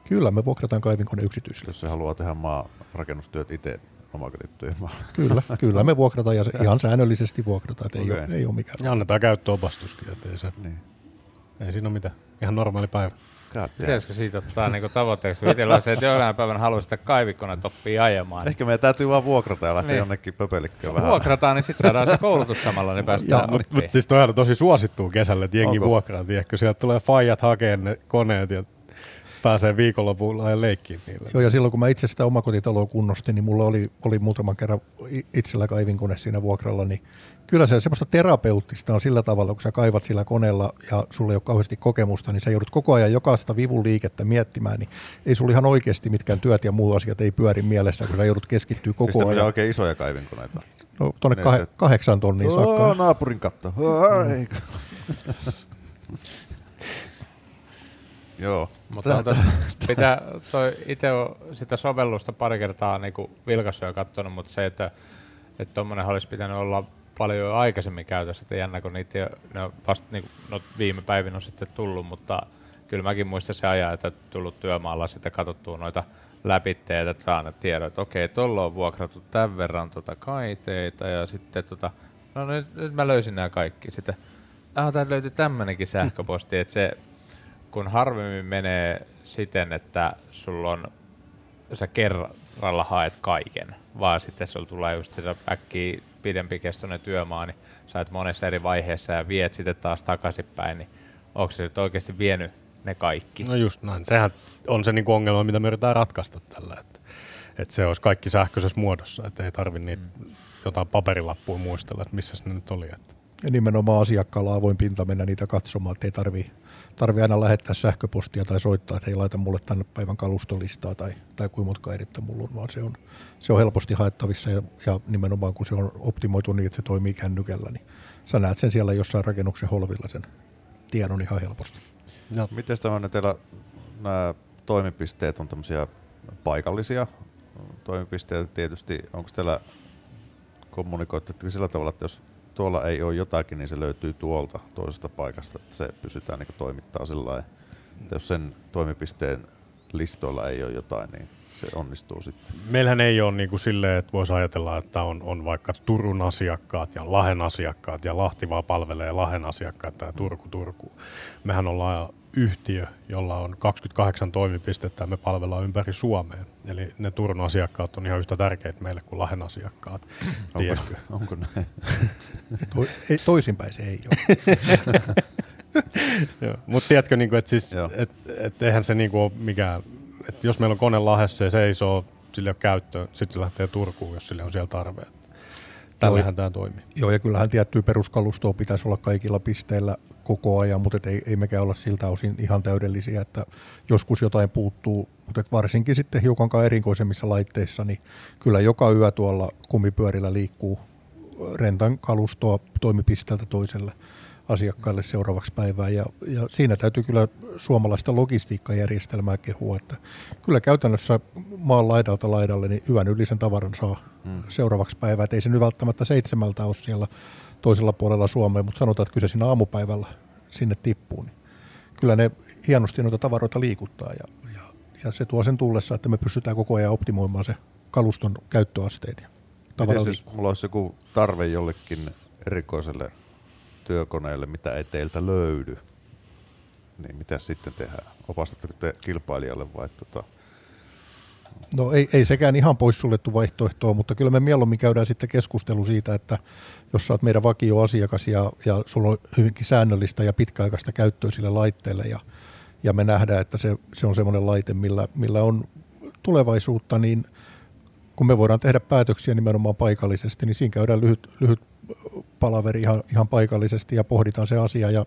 Speaker 5: Kyllä, me vuokrataan kaivinkone yksityisille.
Speaker 2: jos se haluaa tehdä maa rakennustyöt itse omakotittyjen
Speaker 5: Kyllä, kyllä me vuokrataan ja se ihan säännöllisesti vuokrataan, että ei,
Speaker 2: Okei.
Speaker 5: ole, ei ole mikään.
Speaker 4: Ja annetaan käyttöopastuskin, että ei, se,
Speaker 2: Niin.
Speaker 4: ei siinä ole mitään. Ihan normaali päivä.
Speaker 1: Pitäisikö siitä ottaa niinku tavoitteeksi? kun Itsellä on se, että jollain päivänä haluaisi sitä kaivikkoneet oppii ajamaan.
Speaker 2: Ehkä meidän täytyy vaan vuokrata ja lähteä
Speaker 1: Niin.
Speaker 2: jonnekin pöpelikköön vähän.
Speaker 1: Vuokrataan, niin sitten saadaan se koulutus samalla, niin päästään
Speaker 5: Ja-
Speaker 4: Mutta mut siis toihan on tosi suosittua kesällä, että jengi
Speaker 2: Onko?
Speaker 4: vuokraa, tiedätkö? Sieltä tulee faijat hakee ne koneet ja pääsee viikonlopulla ja leikkiin niillä.
Speaker 5: Joo, ja silloin kun mä itse sitä omakotitaloa kunnostin, niin mulla oli, oli muutaman kerran itsellä kaivinkone siinä vuokralla, niin kyllä se semmoista terapeuttista on sillä tavalla, kun sä kaivat sillä koneella ja sulla ei ole kauheasti kokemusta, niin sä joudut koko ajan jokaista vivun liikettä miettimään, niin ei sulla ihan oikeasti mitkään työt ja muut asiat ei pyöri mielessä, kun sä joudut keskittyä
Speaker 2: Siis
Speaker 5: koko
Speaker 2: tämmöisiä
Speaker 5: ajan.
Speaker 2: oikein isoja kaivinkoneita.
Speaker 5: No, tuonne
Speaker 2: Niin,
Speaker 5: kah- kahdeksan tonnin
Speaker 2: Oo,
Speaker 5: saakka.
Speaker 2: naapurin katto. Ei. Joo.
Speaker 1: Mutta tos, pitää, toi itse on sitä sovellusta pari kertaa niinku vilkaissut ja katsonut, mutta se, että että tuommoinen olisi pitänyt olla paljon jo aikaisemmin käytössä, että jännä, kun niitä ne on vasta niinku, no, viime päivinä on sitten tullut, mutta kyllä mäkin muistan se ajan, että tullut työmaalla sitten katsottua noita läpitteitä, että saa ne tiedot, että okei, tuolla on vuokrattu tämän verran tota kaiteita ja sitten tota, no nyt, nyt mä löysin nämä kaikki. Sitten, ah, täältä löytyi tämmöinenkin sähköposti, että se kun harvemmin menee siten, että sulla on, sä kerralla haet kaiken, vaan sitten sulla tulee just se äkkiä pidempi kestoinen työmaa, niin sä oot monessa eri vaiheessa ja viet sitten taas takaisinpäin, niin onko se nyt oikeasti vienyt ne kaikki?
Speaker 4: No just näin. Sehän on se niinku ongelma, mitä me yritetään ratkaista tällä. Että, että se olisi kaikki sähköisessä muodossa, että ei tarvi niitä jotain paperilappuja muistella, että missä ne nyt oli. Että.
Speaker 5: Ja nimenomaan asiakkaalla avoin pinta mennä niitä katsomaan, että ei tarvi, tarvi aina lähettää sähköpostia tai soittaa, että ei laita mulle tänne päivän kalustolistaa tai, tai kuinka monta erittä mulla on, vaan se on, se on helposti haettavissa ja, ja nimenomaan kun se on optimoitu niin, että se toimii kännykällä, niin sä näet sen siellä jossain rakennuksen holvilla sen tiedon ihan helposti.
Speaker 4: Ja
Speaker 2: Miten tämä on teillä nämä toimipisteet on tämmöisiä paikallisia toimipisteitä tietysti. Onko teillä kommunikoitte sillä tavalla, että jos tuolla ei ole jotakin, niin se löytyy tuolta toisesta paikasta, että se pysytään niin toimittaa sillä lailla. Jos sen toimipisteen listoilla ei ole jotain, niin se onnistuu sitten.
Speaker 4: meillähän ei ole niin kuin silleen, että voisi ajatella, että on, on vaikka Turun asiakkaat ja Lahen asiakkaat ja Lahti vaan palvelee Lahen asiakkaat ja Turku Turku. Mehän ollaan yhtiö, jolla on 28 toimipistettä ja me palvellaan ympäri Suomea. Eli ne Turun asiakkaat on ihan yhtä tärkeitä meille kuin Lahen asiakkaat. Tiedätkö?
Speaker 2: Onko näin?
Speaker 5: To, ei, toisinpäin se ei ole.
Speaker 4: Mutta tiedätkö, niin kuin, että siis, et, et eihän se niin kuin ole mikään, että jos meillä on kone Lahessa ja seisoo, sillä ei ole käyttöä, sitten se lähtee Turkuun, jos sille on siellä tarve. Tällähän tämä toimii.
Speaker 5: Joo, ja kyllähän tiettyä peruskalustoa pitäisi olla kaikilla pisteillä koko ajan, mutta ei, ei mekään olla siltä osin ihan täydellisiä, että joskus jotain puuttuu, mutta et varsinkin sitten hiukan erikoisemmissa laitteissa, niin kyllä joka yö tuolla kumipyörillä liikkuu rentan kalustoa toimipisteeltä toiselle asiakkaille seuraavaksi päivään. Ja, ja siinä täytyy kyllä suomalaista logistiikkajärjestelmää kehua, että kyllä käytännössä maan laidalta laidalle niin yön yli sen tavaran saa hmm. seuraavaksi päivään. Et ei se nyt välttämättä seitsemältä ole siellä toisella puolella Suomea, mutta sanotaan, että kyllä se siinä aamupäivällä sinne tippuu. Niin kyllä ne hienosti noita tavaroita liikuttaa ja, ja, ja se tuo sen tullessa, että me pystytään koko ajan optimoimaan se kaluston käyttöasteet ja
Speaker 2: Miten siis mulla olisi joku tarve jollekin erikoiselle työkoneelle, mitä ei teiltä löydy, niin mitä sitten tehdään? Opastatteko te kilpailijalle vai tota,
Speaker 5: No ei, ei sekään ihan poissuljettu vaihtoehto ole, mutta kyllä me mieluummin käydään sitten keskustelu siitä, että jos sä oot meidän vakioasiakas ja, ja sulla on hyvinkin säännöllistä ja pitkäaikaista käyttöä sille laitteelle ja, ja me nähdään, että se, se on semmoinen laite, millä, millä on tulevaisuutta, niin kun me voidaan tehdä päätöksiä nimenomaan paikallisesti, niin siinä käydään lyhyt, lyhyt palaveri ihan, ihan paikallisesti ja pohditaan se asia ja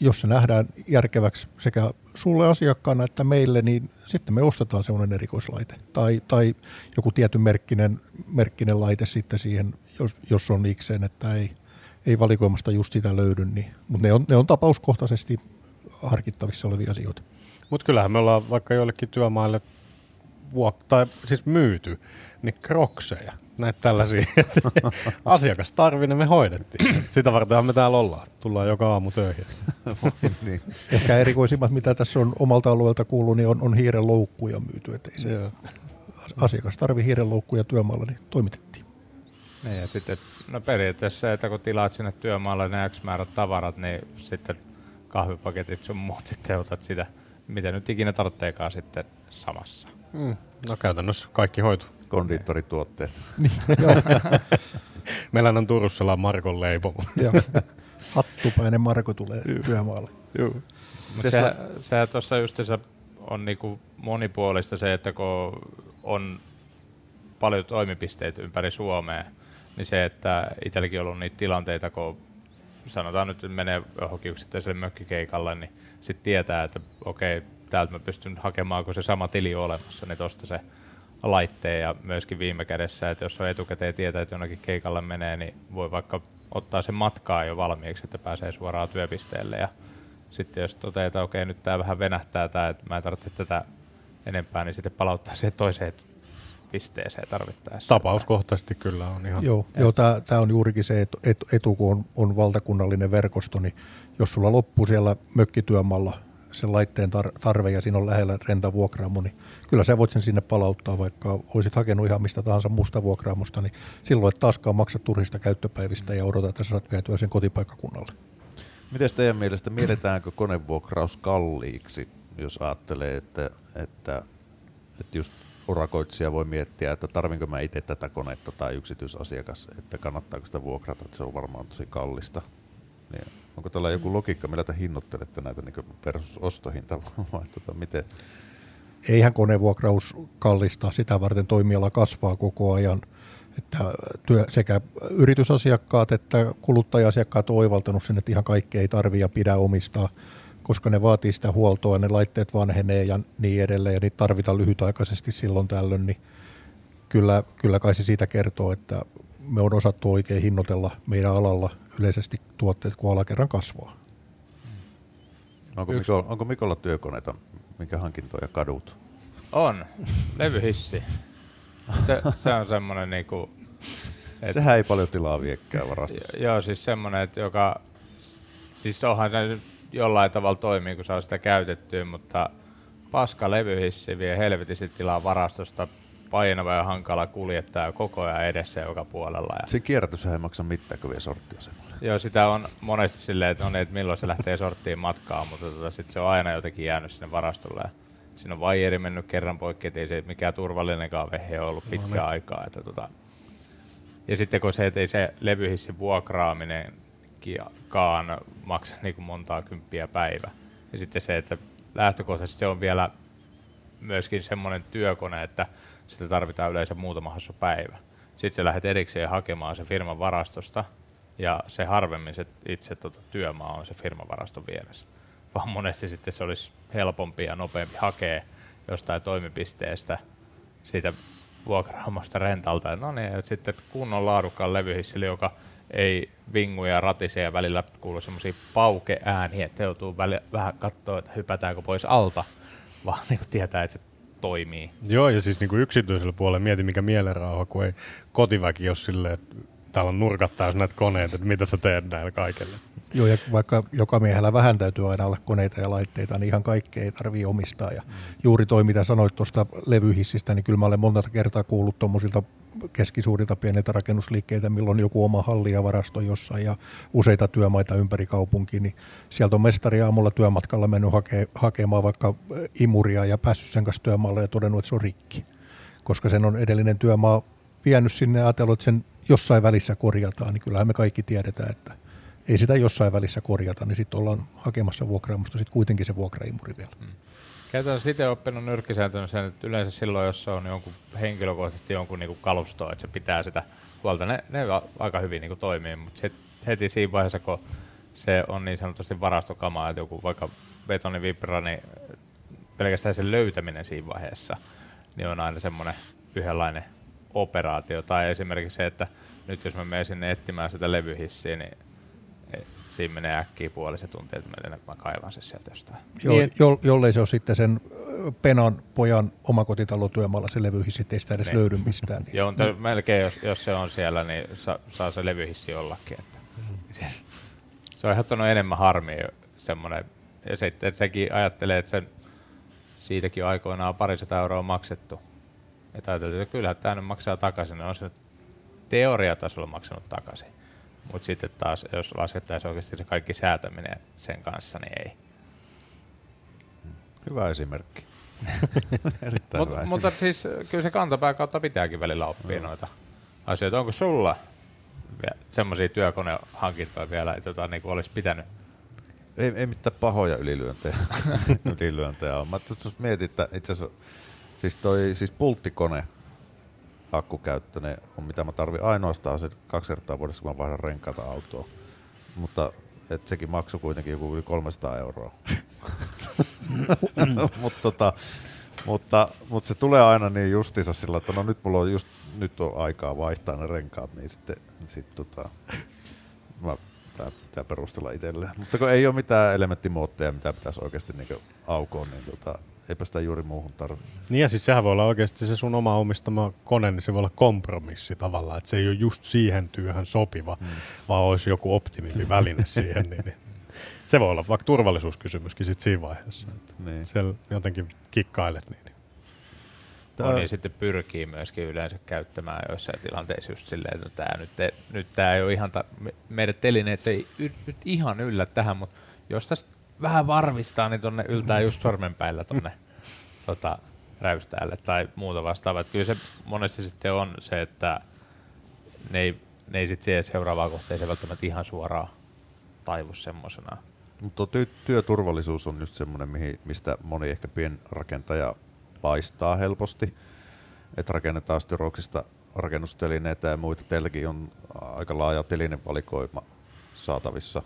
Speaker 5: jos se nähdään järkeväksi sekä sulle asiakkaana että meille, niin sitten me ostetaan semmoinen erikoislaite tai, tai joku tietyn merkkinen, merkkinen laite sitten siihen, jos, jos on ikseen, että ei, ei valikoimasta just sitä löydy, niin, mutta ne on, ne on tapauskohtaisesti harkittavissa olevia asioita.
Speaker 4: Mutta kyllähän me ollaan vaikka joillekin työmaille vuok- tai siis myyty, niin krokseja, näitä tällaisia. Asiakas tarvii, ne me hoidettiin. Sitä vartenhan me täällä ollaan. Tullaan joka aamu töihin.
Speaker 2: niin.
Speaker 5: Ehkä erikoisimmat, mitä tässä on omalta alueelta kuullut, niin on, on hiiren loukkuja myyty. Että ei se
Speaker 4: Joo.
Speaker 5: asiakas tarvii hiiren loukkuja työmaalla, niin toimitettiin.
Speaker 1: Niin ja sitten, no periaatteessa se, että kun tilaat sinne työmaalle ne X määrät tavarat, niin sitten kahvipaketit sun muut sitten otat sitä, mitä nyt ikinä tarvitseekaan sitten samassa.
Speaker 4: Mm. No käytännössä kaikki hoitu.
Speaker 2: Kondiittorituotteet.
Speaker 4: Meillä on Turussa Markon leipo.
Speaker 5: Hattupäinen Marko tulee työmaalle.
Speaker 4: Joo.
Speaker 1: Mutta
Speaker 2: Mites
Speaker 1: se, se tuossa justiinsa on niinku monipuolista se, että kun on paljon toimipisteitä ympäri Suomea, niin se, että itselläkin on ollut niitä tilanteita, kun sanotaan nyt, että menee johonkin yksittäiselle mökkikeikalle, niin sitten tietää, että okei, täältä mä pystyn hakemaan, kun se sama tili on olemassa, niin tuosta se laitteen ja myöskin viime kädessä, että jos on etukäteen tietää, että jonnekin keikalle menee, niin voi vaikka ottaa sen matkaa jo valmiiksi, että pääsee suoraan työpisteelle ja sitten jos toteaa, että okei, nyt tämä vähän venähtää tämä, että mä en tarvitse tätä enempää, niin sitten palauttaa siihen toiseen pisteeseen tarvittaessa.
Speaker 4: Tapauskohtaisesti kyllä on ihan.
Speaker 5: Joo, joo tämä on juurikin se etu, etu, etu kun on, on valtakunnallinen verkosto, niin jos sulla loppuu siellä mökkityömaalla sen laitteen tar- tarve ja siinä on lähellä rentavuokraamo, niin kyllä sä voit sen sinne palauttaa, vaikka olisit hakenut ihan mistä tahansa muusta vuokraamosta, niin silloin et taaskaan maksa turhista käyttöpäivistä ja odota, että sä saat vietyä sen kotipaikkakunnalle.
Speaker 2: Miten teidän mielestä mielletäänkö konevuokraus kalliiksi, jos ajattelee, että, että, että just urakoitsija voi miettiä, että tarvinko mä itse tätä konetta tai yksityisasiakas, että kannattaako sitä vuokrata, että se on varmaan tosi kallista. Niin onko tällä joku logiikka, millä te hinnoittelette näitä niin versus ostohinta vai tota, miten?
Speaker 5: eihän konevuokraus kallista, sitä varten toimiala kasvaa koko ajan. Että työ, sekä yritysasiakkaat että kuluttaja-asiakkaat on oivaltanut sen, että ihan kaikki ei tarvi ja pidä omistaa, koska ne vaatii sitä huoltoa, ne laitteet vanhenee ja niin edelleen, ja niitä tarvitaan lyhytaikaisesti silloin tällöin, niin kyllä, kyllä kai se siitä kertoo, että me on osattu oikein hinnoitella meidän alalla yleisesti tuotteet, kun ala kerran kasvaa.
Speaker 2: Onko, Miko, onko Mikolla työkoneita, minkä hankintoja kadut?
Speaker 1: On. Levyhissi. Se, se on semmoinen niinku... Et,
Speaker 2: Sehän ei paljon tilaa viekkää varastossa.
Speaker 1: Joo, siis semmoinen, että joka... Siis onhan se jollain tavalla toimii, kun saa sitä käytettyä, mutta paska levyhissi vie helvetisti tilaa varastosta painava ja hankala kuljettaa koko ajan edessä joka puolella. Ja
Speaker 2: Se kierrätyshän ei maksa mitään, kun vie sorttiasemalle.
Speaker 1: Joo, sitä on monesti silleen, että, on, että milloin se lähtee sorttiin matkaan, mutta tota, sit se on aina jotenkin jäänyt sinne varastolle. Ja siinä on vaijeri mennyt kerran poikki, ettei se mikään turvallinenkaan vehe ole ollut pitkään no, aikaa. Että tota. Ja sitten kun se, että ei se levyhissin vuokraaminen kaan maksa niin kuin montaa kymppiä päivä. Ja sitten se, että lähtökohtaisesti se on vielä myöskin semmoinen työkone, että sitä tarvitaan yleensä muutama hassu päivä. Sitten sä lähdet erikseen hakemaan se firman varastosta, ja se harvemmin se itse tota, työmaa on se firman varaston vieressä. Vaan monesti sitten se olisi helpompi ja nopeampi hakea jostain toimipisteestä siitä vuokraamosta rentalta. No niin, että sitten kunnon laadukkaan levyhissili, joka ei vingu ja ratise ja välillä kuuluu semmoisia paukeääniä, että joutuu vähän katsoa, että hypätäänkö pois alta, vaan niin tietää, että se toimii.
Speaker 4: Joo, ja siis niinku yksityisellä puolella mieti mikä mielenrauha, kun ei kotiväki ole silleen, että täällä on nurkat täys näitä koneita, että mitä sä teet näillä kaikille.
Speaker 5: Joo, ja vaikka joka miehellä vähän täytyy aina olla koneita ja laitteita, niin ihan kaikkea ei tarvitse omistaa. Ja juuri toi, mitä sanoit tuosta levyhissistä, niin kyllä mä olen monta kertaa kuullut tuommoisilta keskisuurilta pieniltä rakennusliikkeitä, milloin joku oma halli ja varasto jossain ja useita työmaita ympäri kaupunkiin, niin sieltä on mestari aamulla työmatkalla mennyt hake, hakemaan vaikka imuria ja päässyt sen kanssa työmaalle ja todennut, että se on rikki. Koska sen on edellinen työmaa vienyt sinne ja ajatellut, että sen jossain välissä korjataan, niin kyllähän me kaikki tiedetään, että ei sitä jossain välissä korjata, niin sitten ollaan hakemassa vuokraamusta sitten kuitenkin se vuokraimuri vielä. Hmm.
Speaker 1: Käytännössä itse oppinut nyrkkisääntönä sen, että yleensä silloin, jos on jonkun henkilökohtaisesti jonkun niinku kalustoa, että se pitää sitä huolta, ne, ne aika hyvin niinku toimii, mutta heti siinä vaiheessa, kun se on niin sanotusti varastokamaa, että joku vaikka betonivibra, niin pelkästään sen löytäminen siinä vaiheessa, niin on aina semmoinen yhdenlainen operaatio. Tai esimerkiksi se, että nyt jos mä menen sinne etsimään sitä levyhissiä, niin siinä menee äkkiä puolisen tuntia, että mä, mä kaivan sen sieltä jostain.
Speaker 5: Jo,
Speaker 4: Niin.
Speaker 5: jo, jollei se ole sitten sen ö, Penan pojan omakotitalotyömaalla se levyhissi, ettei sitä edes
Speaker 1: Niin.
Speaker 5: löydy mistään. Niin.
Speaker 1: Joo, mutta melkein jos, jos se on siellä, niin sa, saa se levyhissi ollakin. Että. Se, se on ehdottanut enemmän harmia semmoinen. Ja sitten sekin ajattelee, että sen, siitäkin on aikoinaan parisata euroa maksettu. Ja ajattelee, että kyllä tämä nyt maksaa takaisin. No on se teoriatasolla maksanut takaisin. Mutta sitten taas, jos laskettaisiin oikeasti se kaikki säätäminen sen kanssa, niin ei.
Speaker 2: Hyvä esimerkki. Erittäin
Speaker 1: Mut,
Speaker 2: hyvä
Speaker 1: mutta siis kyllä se kantapää kautta pitääkin välillä oppia noita asioita. Onko sulla semmoisia työkonehankintoja vielä, että tota, niin olisi pitänyt?
Speaker 2: Ei, ei mitään pahoja ylilyöntejä, ylilyöntejä on. Mä mietin, että itse asiassa siis toi siis pulttikone akkukäyttöinen on mitä mä tarvin ainoastaan se kaksi kertaa vuodessa, kun mä vaihdan renkaita autoa. Mutta et sekin maksoi kuitenkin joku yli 300 euroa. Mut tota, mutta, mutta se tulee aina niin justiinsa sillä, että no nyt mulla on just nyt on aikaa vaihtaa ne renkaat, niin sitten sit tota, mä, tää pitää perustella itselleen. Mutta kun ei ole mitään elementtimootteja, mitä pitäisi oikeasti niin aukoon, niin tota, eipä sitä juuri muuhun tarvitse.
Speaker 4: Niin ja siis sehän voi olla oikeasti se sun oma omistama kone, niin se voi olla kompromissi tavallaan, että se ei ole just siihen työhön sopiva, mm. vaan olisi joku optimimpi väline siihen. Niin, niin. Se voi olla vaikka turvallisuuskysymyskin sit siinä vaiheessa. Että
Speaker 2: Niin.
Speaker 4: siellä jotenkin kikkailet. Niin.
Speaker 2: Tää-
Speaker 1: Moni sitten pyrkii myöskin yleensä käyttämään joissain tilanteissa just silleen, että no tää nyt, ei, nyt tää ei ole ihan, ta- me- meidän telineet ei y- nyt ihan yllä tähän, mutta jos tästä vähän varvistaa, niin tonne yltää just sormenpäillä tonne tota, räystäälle tai muuta vastaavaa. Kyllä se monesti sitten on se, että ne ei, ne ei sitten siihen seuraavaan kohteeseen välttämättä ihan suoraan taivu semmosena.
Speaker 2: Mutta ty- työturvallisuus on just semmoinen, mistä moni ehkä pienrakentaja laistaa helposti. Että rakennetaan styroksista rakennustelineitä ja muita. Teilläkin on aika laaja telinevalikoima saatavissa.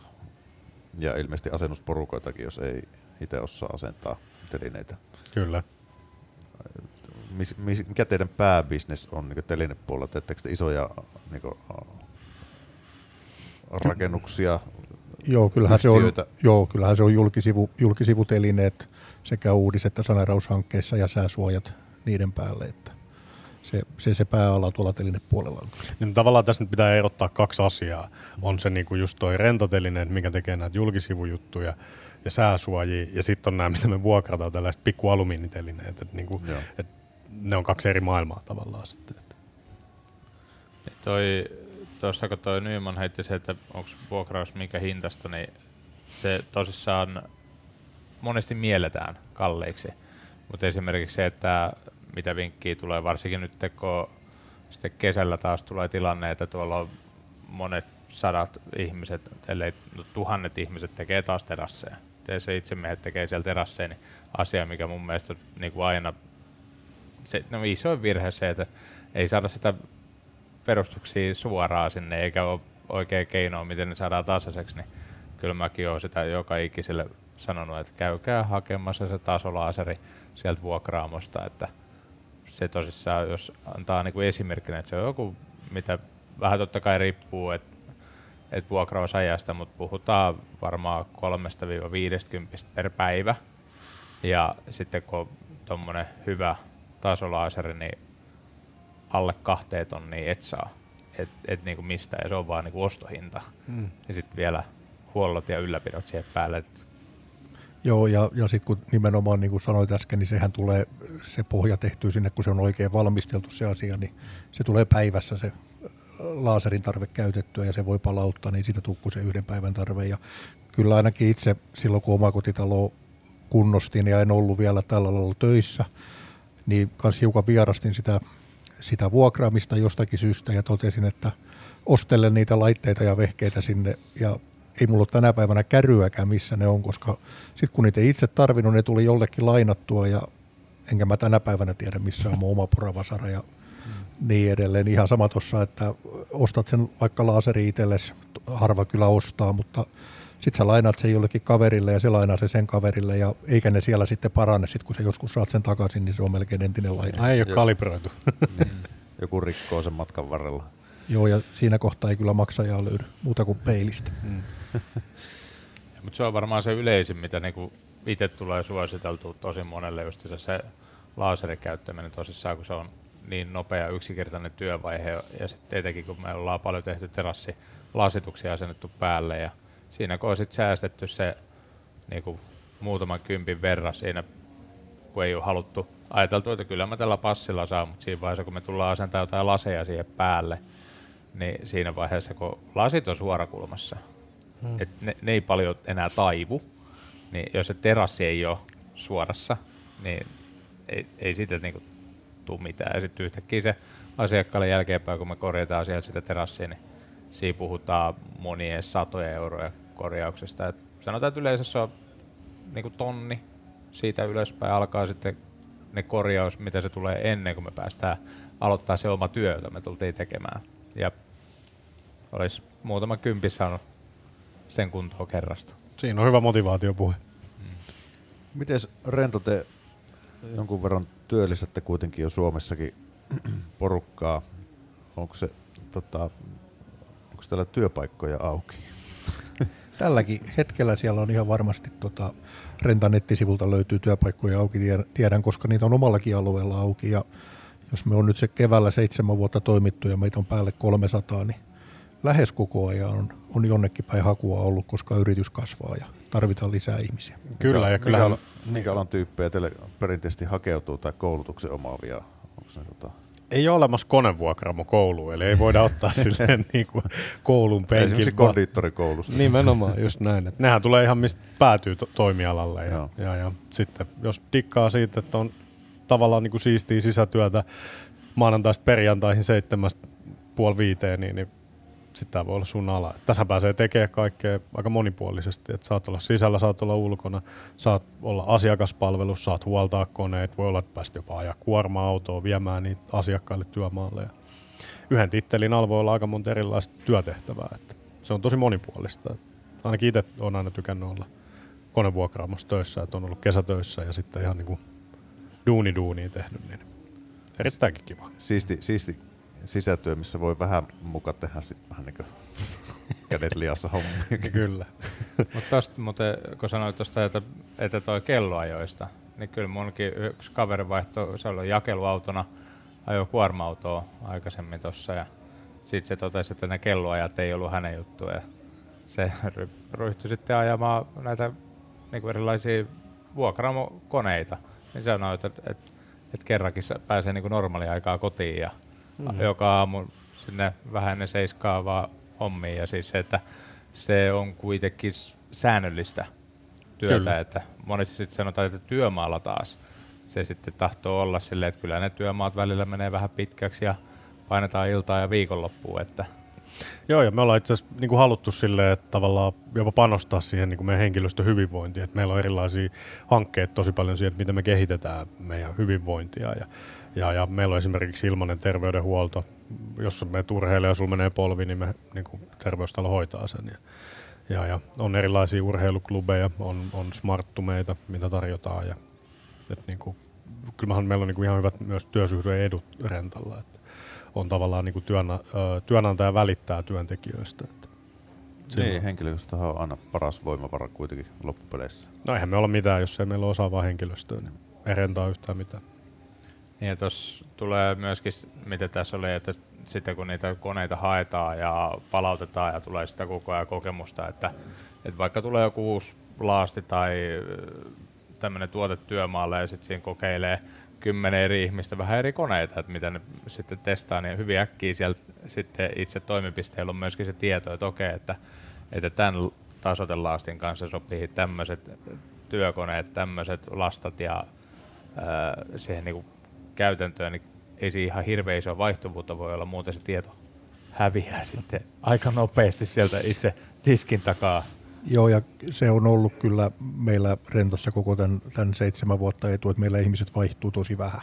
Speaker 2: Ja ilmeisesti asennusporukoitakin, jos ei itse osaa asentaa telineitä.
Speaker 4: Kyllä.
Speaker 2: Mis, mis, mikä teidän pääbisnes on niin telinepuolella? Teettekö te isoja niin rakennuksia?
Speaker 5: Joo, kyllähän se on, joo, kyllähän se on julkisivu, julkisivutelineet sekä uudis- että saneraushankkeissa ja sääsuojat niiden päälle. Että se, se, se pääala tuolla telinepuolella on.
Speaker 4: Niin tavallaan tässä nyt pitää erottaa kaksi asiaa. On se niinku just toi rentatelinen, mikä tekee näitä julkisivujuttuja ja sääsuojia, ja sitten on nämä, mitä me vuokrataan, tällaiset pikku alumiinitelineet. Et niinku,
Speaker 2: Joo.
Speaker 4: et ne on kaksi eri maailmaa tavallaan sitten. Et
Speaker 1: Niin Toi, tuossa kun toi Nyman heitti se, että onko vuokraus mikä hintasta, niin se tosissaan monesti mielletään kalliiksi. Mutta esimerkiksi se, että mitä vinkkiä tulee, varsinkin nyt kun sitten kesällä taas tulee tilanne, että tuolla on monet sadat ihmiset, ellei no, tuhannet ihmiset tekee taas terasseja. Se itse miehet tekee siellä terasseja, niin asia, mikä mun mielestä niin kuin aina se, no isoin virhe se, että ei saada sitä perustuksia suoraan sinne, eikä ole oikea keinoa, miten ne saadaan tasaiseksi, niin kyllä mäkin olen sitä joka ikiselle sanonut, että käykää hakemassa se tasolaaseri sieltä vuokraamosta, että se tosissaan, jos antaa niinku esimerkkinä, että se on joku, mitä vähän totta kai riippuu, että et vuokrausajasta, mutta puhutaan varmaan 3-50 per päivä. Ja sitten kun on tuommoinen hyvä tasolaaseri, niin alle kahteen tonnia et saa. Et, et niinku mistä, ja se on vaan niinku ostohinta. Mm. Ja sitten vielä huollot ja ylläpidot siihen päälle. Et
Speaker 5: Joo, ja, ja sitten kun nimenomaan niin kuin sanoit äsken, niin sehän tulee, se pohja tehtyy sinne, kun se on oikein valmisteltu se asia, niin se tulee päivässä se laaserin tarve käytettyä ja se voi palauttaa, niin siitä tukkuu se yhden päivän tarve. Ja kyllä ainakin itse silloin, kun omakotitalo kunnostin ja en ollut vielä tällä lailla töissä, niin kans hiukan vierastin sitä, sitä vuokraamista jostakin syystä ja totesin, että ostelen niitä laitteita ja vehkeitä sinne ja ei mulla ole tänä päivänä käryäkään, missä ne on, koska sitten kun niitä ei itse tarvinnut, ne tuli jollekin lainattua ja enkä mä tänä päivänä tiedä, missä on mun oma poravasara ja niin edelleen. Ihan sama tuossa, että ostat sen vaikka laaseri itsellesi, harva kyllä ostaa, mutta sitten sä lainaat sen jollekin kaverille ja se lainaa se sen kaverille ja eikä ne siellä sitten parane. Sitten kun sä joskus saat sen takaisin, niin se on melkein entinen laite.
Speaker 4: Ai, ei ole kalibroitu.
Speaker 2: Joku rikkoo sen matkan varrella.
Speaker 5: Joo, ja siinä kohtaa ei kyllä maksajaa löydy muuta kuin peilistä.
Speaker 1: Mutta se on varmaan se yleisin, mitä niinku itse tulee suositeltua tosi monelle just se, se laserin käyttäminen tosissaan, kun se on niin nopea yksinkertainen työvaihe. Ja sitten etenkin kun me ollaan paljon tehty terassi lasituksia asennettu päälle ja siinä kun on sit säästetty se niinku muutaman kympin verran siinä, kun ei ole haluttu ajateltu, että kyllä mä tällä passilla saa, mutta siinä vaiheessa kun me tullaan asentaa jotain laseja siihen päälle, niin siinä vaiheessa kun lasit on suorakulmassa, hmm. et ne, ne ei paljon enää taivu, niin jos se terassi ei ole suorassa, niin ei, ei siitä niinku tule mitään. Ja sitten yhtäkkiä se asiakkaalle jälkeenpäin, kun me korjataan sieltä sitä terassia, niin siinä puhutaan monien satoja euroja korjauksesta. Et sanotaan, että yleensä se on niinku tonni siitä ylöspäin alkaa sitten ne korjaus, mitä se tulee ennen kuin me päästään aloittaa se oma työ, jota me tultiin tekemään. Ja olisi muutama kympi saanut sen kuntoon kerrasta.
Speaker 4: Siinä on hyvä motivaatiopuhe.
Speaker 2: Miten Rento te jonkun verran työllistätte kuitenkin jo Suomessakin porukkaa? Onko se tota, onko täällä työpaikkoja auki?
Speaker 5: Tälläkin hetkellä siellä on ihan varmasti tota, Rentan nettisivulta löytyy työpaikkoja auki, tiedän- tiedän, koska niitä on omallakin alueella auki. Ja jos me on nyt se keväällä seitsemän vuotta toimittu ja meitä on päälle 300, niin lähes koko ajan on, on jonnekin päin hakua ollut, koska yritys kasvaa ja tarvitaan lisää ihmisiä.
Speaker 4: Kyllä, ja
Speaker 2: mikä,
Speaker 4: kyllähän
Speaker 2: mikä, minkä alan tyyppejä teille perinteisesti hakeutuu tai koulutuksen omaavia? Onko ne, tota,
Speaker 4: ei ole olemassa konevuokraamo koulu, eli ei voida ottaa silleen niin kuin koulun
Speaker 2: esimerkiksi
Speaker 4: penkin. vaan-
Speaker 2: kondiittorikoulusta?
Speaker 4: Nimenomaan, just näin. Et nehän tulee ihan mistä päätyy to- toimialalle. Ja,
Speaker 2: Joo.
Speaker 4: ja, ja sitten jos dikkaa siitä, että on tavallaan niin kuin siistiä sisätyötä maanantaista perjantaihin seitsemästä puoli viiteen, niin, niin sitten tämä voi olla sun ala. Tässä pääsee tekemään kaikkea aika monipuolisesti. Et saat olla sisällä, saat olla ulkona, saat olla asiakaspalvelussa, saat huoltaa koneet, voi olla, että päästä jopa ajaa kuorma-autoa viemään niitä asiakkaille työmaalle. Ja yhden tittelin alla voi olla aika monta erilaista työtehtävää. Että se on tosi monipuolista. Ainakin itse olen aina tykännyt olla konevuokraamossa töissä, että on ollut kesätöissä ja sitten ihan niin kuin duuni duunia tehnyt, niin erittäinkin kiva.
Speaker 2: Siisti, siisti sisätyö, missä voi vähän muka tehdä sit vähän niin kädet liassa hommia.
Speaker 4: Kyllä.
Speaker 1: Mutta muuten, kun sanoit tuosta, että, että toi kelloajoista, niin kyllä munkin yksi kaveri vaihtoi, se oli jakeluautona, ajoi kuorma-autoa aikaisemmin tuossa ja sitten se totesi, että ne kelloajat ei ollut hänen juttuja. Ja se ry- ryhtyi sitten ajamaan näitä niin erilaisia vuokraamokoneita. Niin sanoi, että, että, että kerrankin se pääsee niin normaaliaikaa kotiin ja mm-hmm. joka aamu sinne vähän ennen seiskaa vaan hommiin. Ja siis se, että se on kuitenkin säännöllistä työtä,
Speaker 4: Kyllä.
Speaker 1: että monesti sitten sanotaan, että työmaalla taas se sitten tahtoo olla silleen, että kyllä ne työmaat välillä menee vähän pitkäksi ja painetaan iltaa ja viikonloppuun, että
Speaker 4: Joo, ja me ollaan itse asiassa niin kuin haluttu silleen, että tavallaan jopa panostaa siihen niin kuin meidän henkilöstön hyvinvointiin. Että meillä on erilaisia hankkeita tosi paljon siihen, että miten me kehitetään meidän hyvinvointia. Ja, ja, ja meillä on esimerkiksi ilmainen terveydenhuolto. Jos me urheilee ja sulla menee polvi, niin me niin kuin terveystalo hoitaa sen. Ja, ja, ja on erilaisia urheiluklubeja, on, on smarttumeita, mitä tarjotaan. Ja, et niin kuin, kyllähän meillä on niin kuin ihan hyvät myös työsuhteen edut rentalla. Että on tavallaan niin kuin työnä, ö, työnantaja välittää työntekijöistä. Että
Speaker 2: Niin, henkilöstöhän on aina paras voimavara kuitenkin loppupeleissä.
Speaker 4: No eihän me olla mitään, jos ei meillä ole osaavaa henkilöstöä, niin ei rentaa yhtään mitään.
Speaker 1: Niin ja tuossa tulee myöskin, mitä tässä oli, että sitten kun niitä koneita haetaan ja palautetaan ja tulee sitä koko ajan kokemusta, että, että vaikka tulee joku uusi laasti tai tämmöinen tuote työmaalle ja sitten siinä kokeilee kymmenen eri ihmistä vähän eri koneita, että mitä ne sitten testaa, niin hyvin äkkiä sieltä sitten itse toimipisteellä on myöskin se tieto, että okei, että, että tämän tasotelaastin kanssa sopii tämmöiset työkoneet, tämmöiset lastat ja ää, siihen niin käytäntöön, niin ei siinä ihan hirveän iso vaihtuvuutta voi olla, muuten se tieto häviää sitten aika nopeasti sieltä itse tiskin takaa.
Speaker 5: Joo, ja se on ollut kyllä meillä Rentossa koko tämän, tämän seitsemän vuotta etu, että meillä ihmiset vaihtuu tosi vähän.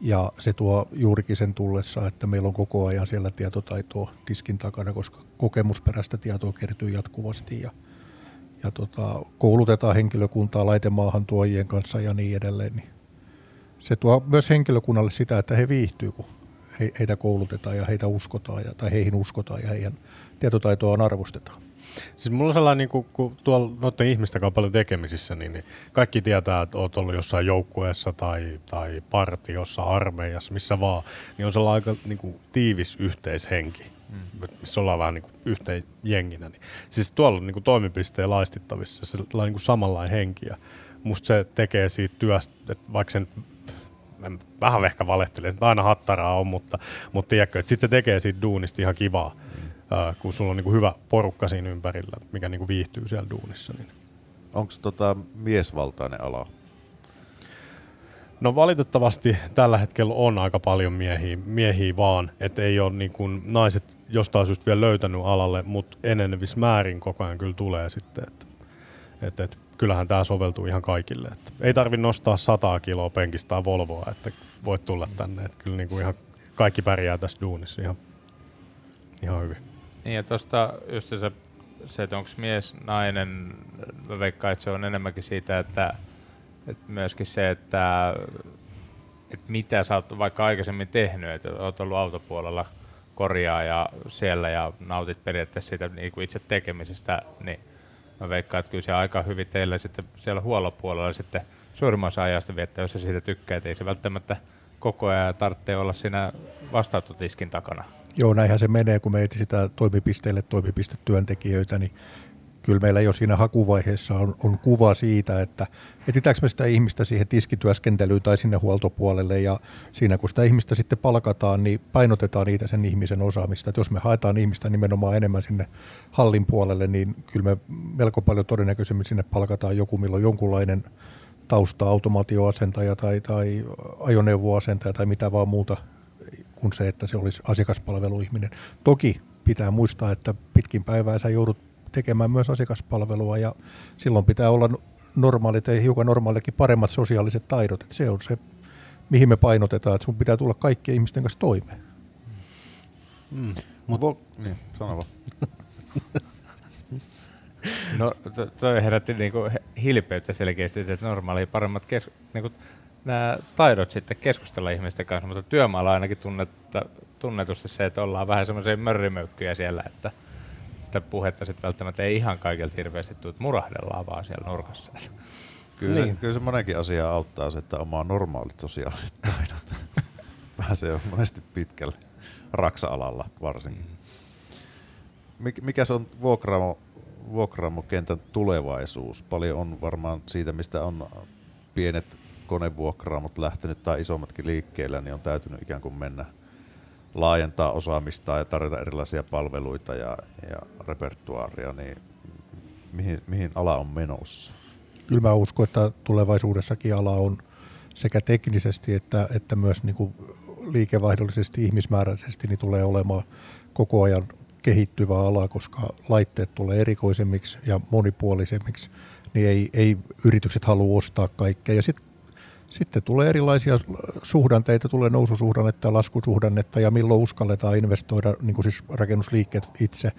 Speaker 5: Ja se tuo juurikin sen tullessa, että meillä on koko ajan siellä tietotaitoa tiskin takana, koska kokemusperäistä tietoa kertyy jatkuvasti ja, ja tota, koulutetaan henkilökuntaa laitemaahan tuojien kanssa ja niin edelleen. Niin se tuo myös henkilökunnalle sitä, että he viihtyy, kun he, heitä koulutetaan ja heitä uskotaan ja, tai heihin uskotaan ja heidän tietotaitoaan arvostetaan.
Speaker 4: Siis mulla on sellainen, niin kun, kun tuolla noiden ihmisten kanssa on paljon tekemisissä, niin, niin kaikki tietää, että oot ollut jossain joukkueessa tai, tai partiossa, armeijassa, missä vaan, niin on sellainen aika niin kuin, tiivis yhteishenki, mm. missä ollaan vähän niin kuin, yhteen jenginä. Niin. Siis tuolla on niin kuin, toimipisteen laistittavissa sellainen niin samanlainen henki ja musta se tekee siitä työstä, että vaikka sen en vähän ehkä valehtelen, että aina hattaraa on, mutta, mutta tiedätkö, että sitten se tekee siitä duunista ihan kivaa, mm. äh, kun sulla on niin kuin hyvä porukka siinä ympärillä, mikä niin kuin viihtyy siellä duunissa. Niin.
Speaker 2: Onko tota miesvaltainen ala?
Speaker 4: No valitettavasti tällä hetkellä on aika paljon miehiä, miehiä vaan, että ei ole niin kuin naiset jostain syystä vielä löytänyt alalle, mutta enenevissä määrin koko ajan kyllä tulee sitten, että, että, että kyllähän tämä soveltuu ihan kaikille. Että ei tarvi nostaa 100 kiloa penkistä Volvoa, että voit tulla tänne. Että kyllä niin kuin ihan kaikki pärjää tässä duunissa ihan, ihan hyvin.
Speaker 1: Niin ja tuosta just se, se että onko mies, nainen, mä veikkaan, että se on enemmänkin siitä, että, että myöskin se, että, että mitä sä oot vaikka aikaisemmin tehnyt, että oot ollut autopuolella korjaa ja siellä ja nautit periaatteessa siitä niin kuin itse tekemisestä, niin mä veikkaan, että kyllä se aika hyvin teille sitten siellä huollopuolella sitten suurimman osa ajasta viettää, jos sä siitä tykkää, ei se välttämättä koko ajan tarvitse olla siinä vastaanottotiskin takana.
Speaker 5: Joo, näinhän se menee, kun me etsitään toimipisteille toimipistetyöntekijöitä, niin kyllä meillä jo siinä hakuvaiheessa on, on kuva siitä, että etsitäänkö me sitä ihmistä siihen tiskityöskentelyyn tai sinne huoltopuolelle ja siinä kun sitä ihmistä sitten palkataan, niin painotetaan niitä sen ihmisen osaamista. Että jos me haetaan ihmistä nimenomaan enemmän sinne hallin puolelle, niin kyllä me melko paljon todennäköisemmin sinne palkataan joku, milloin jonkunlainen tausta, automaatioasentaja tai, tai ajoneuvoasentaja tai mitä vaan muuta kuin se, että se olisi asiakaspalveluihminen. Toki pitää muistaa, että pitkin päivää sä joudut tekemään myös asiakaspalvelua ja silloin pitää olla normaalit ja hiukan normaalikin paremmat sosiaaliset taidot. Että se on se, mihin me painotetaan, että sun pitää tulla kaikkien ihmisten kanssa toimeen.
Speaker 2: Mm. Mut, Vo, niin, sano vaan.
Speaker 1: No to, toi herätti niinku hilpeyttä selkeästi, että normaali paremmat kes, niinku, nämä taidot sitten keskustella ihmisten kanssa, mutta työmaalla ainakin tunnetta, tunnetusti se, että ollaan vähän semmoisia mörrimöykkyjä siellä, että sitä puhetta sitten välttämättä ei ihan kaikilta hirveästi tule, että murahdellaan vaan siellä nurkassa.
Speaker 2: Kyllä, niin. kyllä se monenkin asia auttaa se, että omaa normaalit sosiaaliset taidot. Vähän se on monesti pitkälle raksa-alalla varsinkin. Mik, mikä se on vuokraamo, vuokraamokentän tulevaisuus? Paljon on varmaan siitä, mistä on pienet konevuokraamot lähtenyt tai isommatkin liikkeellä, niin on täytynyt ikään kuin mennä laajentaa osaamista ja tarjota erilaisia palveluita ja, ja repertuaaria, niin mihin, mihin ala on menossa?
Speaker 5: Kyllä mä uskon, että tulevaisuudessakin ala on sekä teknisesti että, että myös niin kuin liikevaihdollisesti, ihmismääräisesti niin tulee olemaan koko ajan kehittyvä ala, koska laitteet tulee erikoisemmiksi ja monipuolisemmiksi, niin ei, ei yritykset halua ostaa kaikkea. Ja sitten sitten tulee erilaisia suhdanteita, tulee noususuhdannetta ja laskusuhdannetta ja milloin uskalletaan investoida, niin kuin siis rakennusliikkeet itse,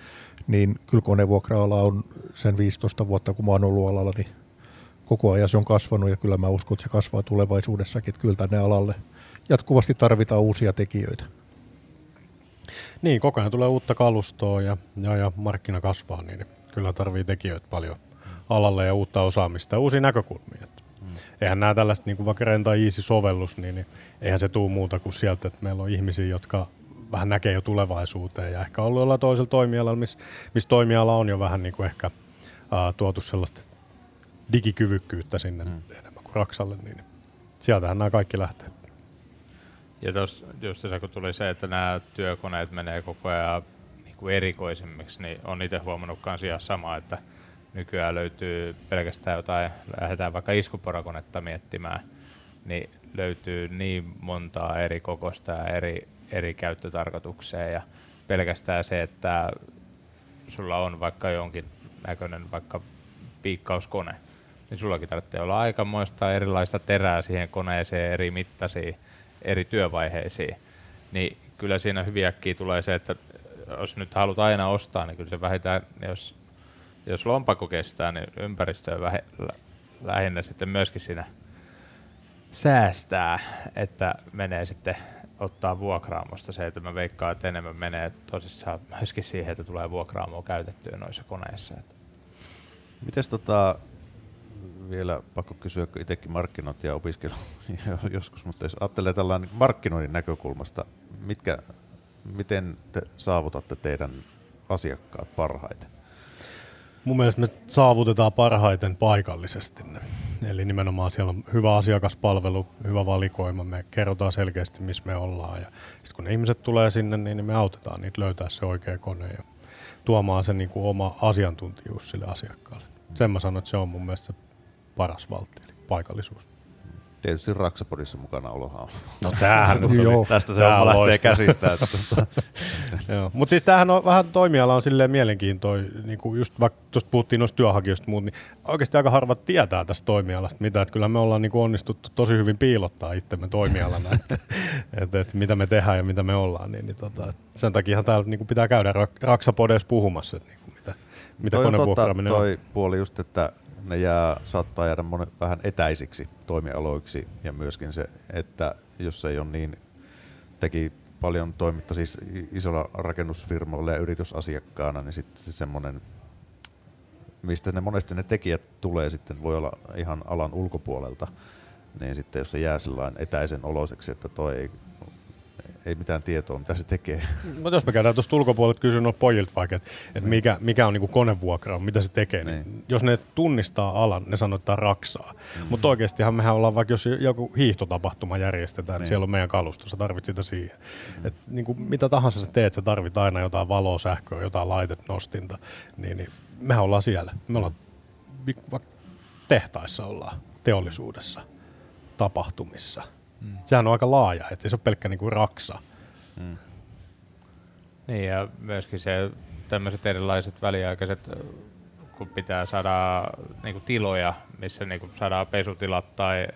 Speaker 5: niin kyllä konevuokra-ala on sen 15 vuotta, kun mä oon ollut alalla, niin koko ajan se on kasvanut ja kyllä mä uskon, että se kasvaa tulevaisuudessakin, että kyllä tänne alalle jatkuvasti tarvitaan uusia tekijöitä.
Speaker 4: Niin, koko ajan tulee uutta kalustoa ja, ja, ja markkina kasvaa, niin kyllä tarvii tekijöitä paljon alalle ja uutta osaamista ja uusia näkökulmia. Eihän nämä tällaiset, niin kuin vaikka Renta Easy-sovellus, niin, niin eihän se tule muuta kuin sieltä, että meillä on ihmisiä, jotka vähän näkee jo tulevaisuuteen ja ehkä ollut jollain toisella toimialalla, missä miss toimiala on jo vähän niin kuin ehkä ää, tuotu sellaista digikyvykkyyttä sinne mm. enemmän kuin Raksalle, niin sieltähän nämä kaikki lähtee.
Speaker 1: Ja tuossa just se, kun tuli se, että nämä työkoneet menee koko ajan niin kuin erikoisemmiksi, niin on itse huomannut myös ihan sama, että nykyään löytyy pelkästään jotain, lähdetään vaikka iskuporakonetta miettimään, niin löytyy niin montaa eri kokosta ja eri, eri käyttötarkoitukseen ja pelkästään se, että sulla on vaikka jonkin näköinen vaikka piikkauskone, niin sullakin tarvitsee olla aikamoista erilaista terää siihen koneeseen, eri mittaisiin, eri työvaiheisiin. Niin kyllä siinä hyviäkin tulee se, että jos nyt haluat aina ostaa, niin kyllä se vähintään, jos jos lompakko kestää, niin ympäristöä vähe- lä- lähinnä sitten myöskin siinä säästää, että menee sitten ottaa vuokraamosta se, että mä veikkaan, että enemmän menee tosissaan myöskin siihen, että tulee vuokraamoa käytettyä noissa koneissa.
Speaker 2: Mites tota, vielä pakko kysyä, kun itsekin markkinointi ja opiskelu joskus, mutta jos ajattelee tällainen markkinoinnin näkökulmasta, mitkä, miten te saavutatte teidän asiakkaat parhaiten?
Speaker 4: Mun mielestä me saavutetaan parhaiten paikallisesti ne. Eli nimenomaan siellä on hyvä asiakaspalvelu, hyvä valikoima, me kerrotaan selkeästi, missä me ollaan. Ja sitten kun ne ihmiset tulee sinne, niin me autetaan niitä löytää se oikea kone ja tuomaan se niin kuin oma asiantuntijuus sille asiakkaalle. Sen mä sanon, että se on mun mielestä se paras valtti, eli paikallisuus.
Speaker 2: Tietysti Raksapodissa mukana olohaan.
Speaker 4: No tämähän nyt
Speaker 5: Joo.
Speaker 2: Tästä se on lähtee käsistä.
Speaker 4: Joo. Mutta siis tämähän on vähän toimiala on silleen mielenkiintoinen, niin kuin just vaikka tuosta puhuttiin noista työhakijoista muut, niin oikeasti aika harvat tietää tästä toimialasta mitä, että kyllä me ollaan niin kuin onnistuttu tosi hyvin piilottaa itsemme toimialana, että, että, että mitä me tehdään ja mitä me ollaan, niin, niin tota, sen takia täällä niin kuin pitää käydä rak- Raksapodeissa puhumassa, että niin kuin mitä, mitä
Speaker 2: toi on totta,
Speaker 4: konevuokraaminen on.
Speaker 2: toi puoli just, että ne jää, saattaa jäädä monen, vähän etäisiksi toimialoiksi. Ja myöskin se, että jos ei ole niin, teki paljon toimitta siis isolla rakennusfirmoilla ja yritysasiakkaana, niin sitten semmoinen, mistä ne monesti ne tekijät tulee sitten, voi olla ihan alan ulkopuolelta, niin sitten jos se jää sellainen etäisen oloiseksi, että toi ei, ei mitään tietoa, mitä se tekee.
Speaker 4: Mutta jos me käydään tuosta ulkopuolelta kysyä noilta pojilta vaikka, että, että mikä, mikä on niinku konevuokra, mitä se tekee, niin.
Speaker 2: Niin.
Speaker 4: jos ne tunnistaa alan, ne sanoo, että raksaa. Mm-hmm. Mutta oikeastihan mehän ollaan vaikka, jos joku hiihtotapahtuma järjestetään, niin,
Speaker 2: Niin.
Speaker 4: siellä on meidän kalusto, sä tarvit sitä siihen. Mm-hmm. Et, niinku, mitä tahansa sä teet, sä tarvit aina jotain valoa, sähköä, jotain laitet, nostinta, niin, niin mehän ollaan siellä. Me ollaan vaikka tehtaissa ollaan, teollisuudessa, tapahtumissa. Mm. Sehän on aika laaja, että se on pelkkä niinku raksa.
Speaker 1: Niin ja myöskin se tämmöiset erilaiset väliaikaiset, kun pitää saada niinku tiloja, missä niinku saadaan pesutilat tai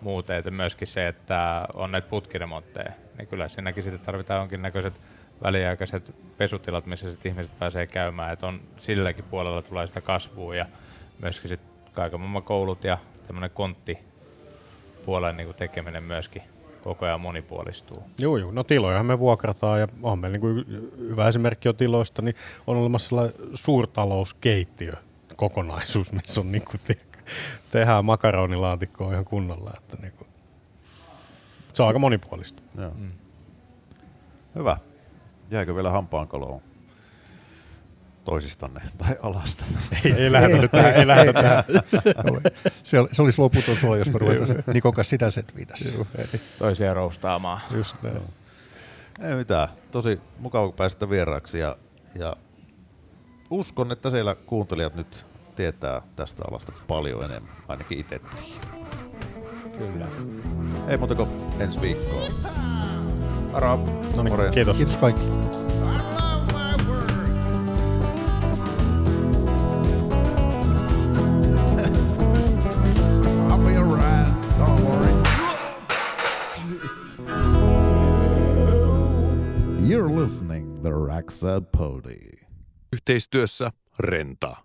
Speaker 1: muuten, että myöskin se, että on näitä putkiremontteja, niin kyllä siinäkin sitten tarvitaan jonkinnäköiset väliaikaiset pesutilat, missä sitten ihmiset pääsee käymään, että on silläkin puolella tulee sitä kasvua ja myöskin sitten kaiken maailman koulut ja tämmöinen kontti puolen niinku tekeminen myöskin koko ajan monipuolistuu.
Speaker 4: Joo, joo. No tilojahan me vuokrataan ja on meillä niin kuin hyvä esimerkki on tiloista, niin on olemassa sellainen suurtalouskeittiö kokonaisuus, missä on niin kuin te- tehdään makaronilaatikkoa ihan kunnolla. Että niin kuin, se on aika monipuolista.
Speaker 2: Joo. Mm. Hyvä. Jääkö vielä hampaankoloon toisistanne tai alasta?
Speaker 4: Ei, ei lähdetä nyt tähän. Ei lähdetä tähän.
Speaker 5: Se, se olisi loputon suo, jos me ruvetaan Nikon kanssa sitä setviitä.
Speaker 1: Toisia roustaamaan.
Speaker 4: Just näin.
Speaker 2: Ei mitään. Tosi mukava, kun pääsitte vieraaksi ja, ja uskon, että siellä kuuntelijat nyt tietää tästä alasta paljon enemmän, ainakin itse.
Speaker 1: Kyllä.
Speaker 2: Ei muuta kuin ensi viikkoon.
Speaker 1: Moro.
Speaker 4: No niin, kiitos.
Speaker 5: Kiitos kaikille.
Speaker 6: You're listening to Raxa Pody.
Speaker 3: Yhteistyössä Renta.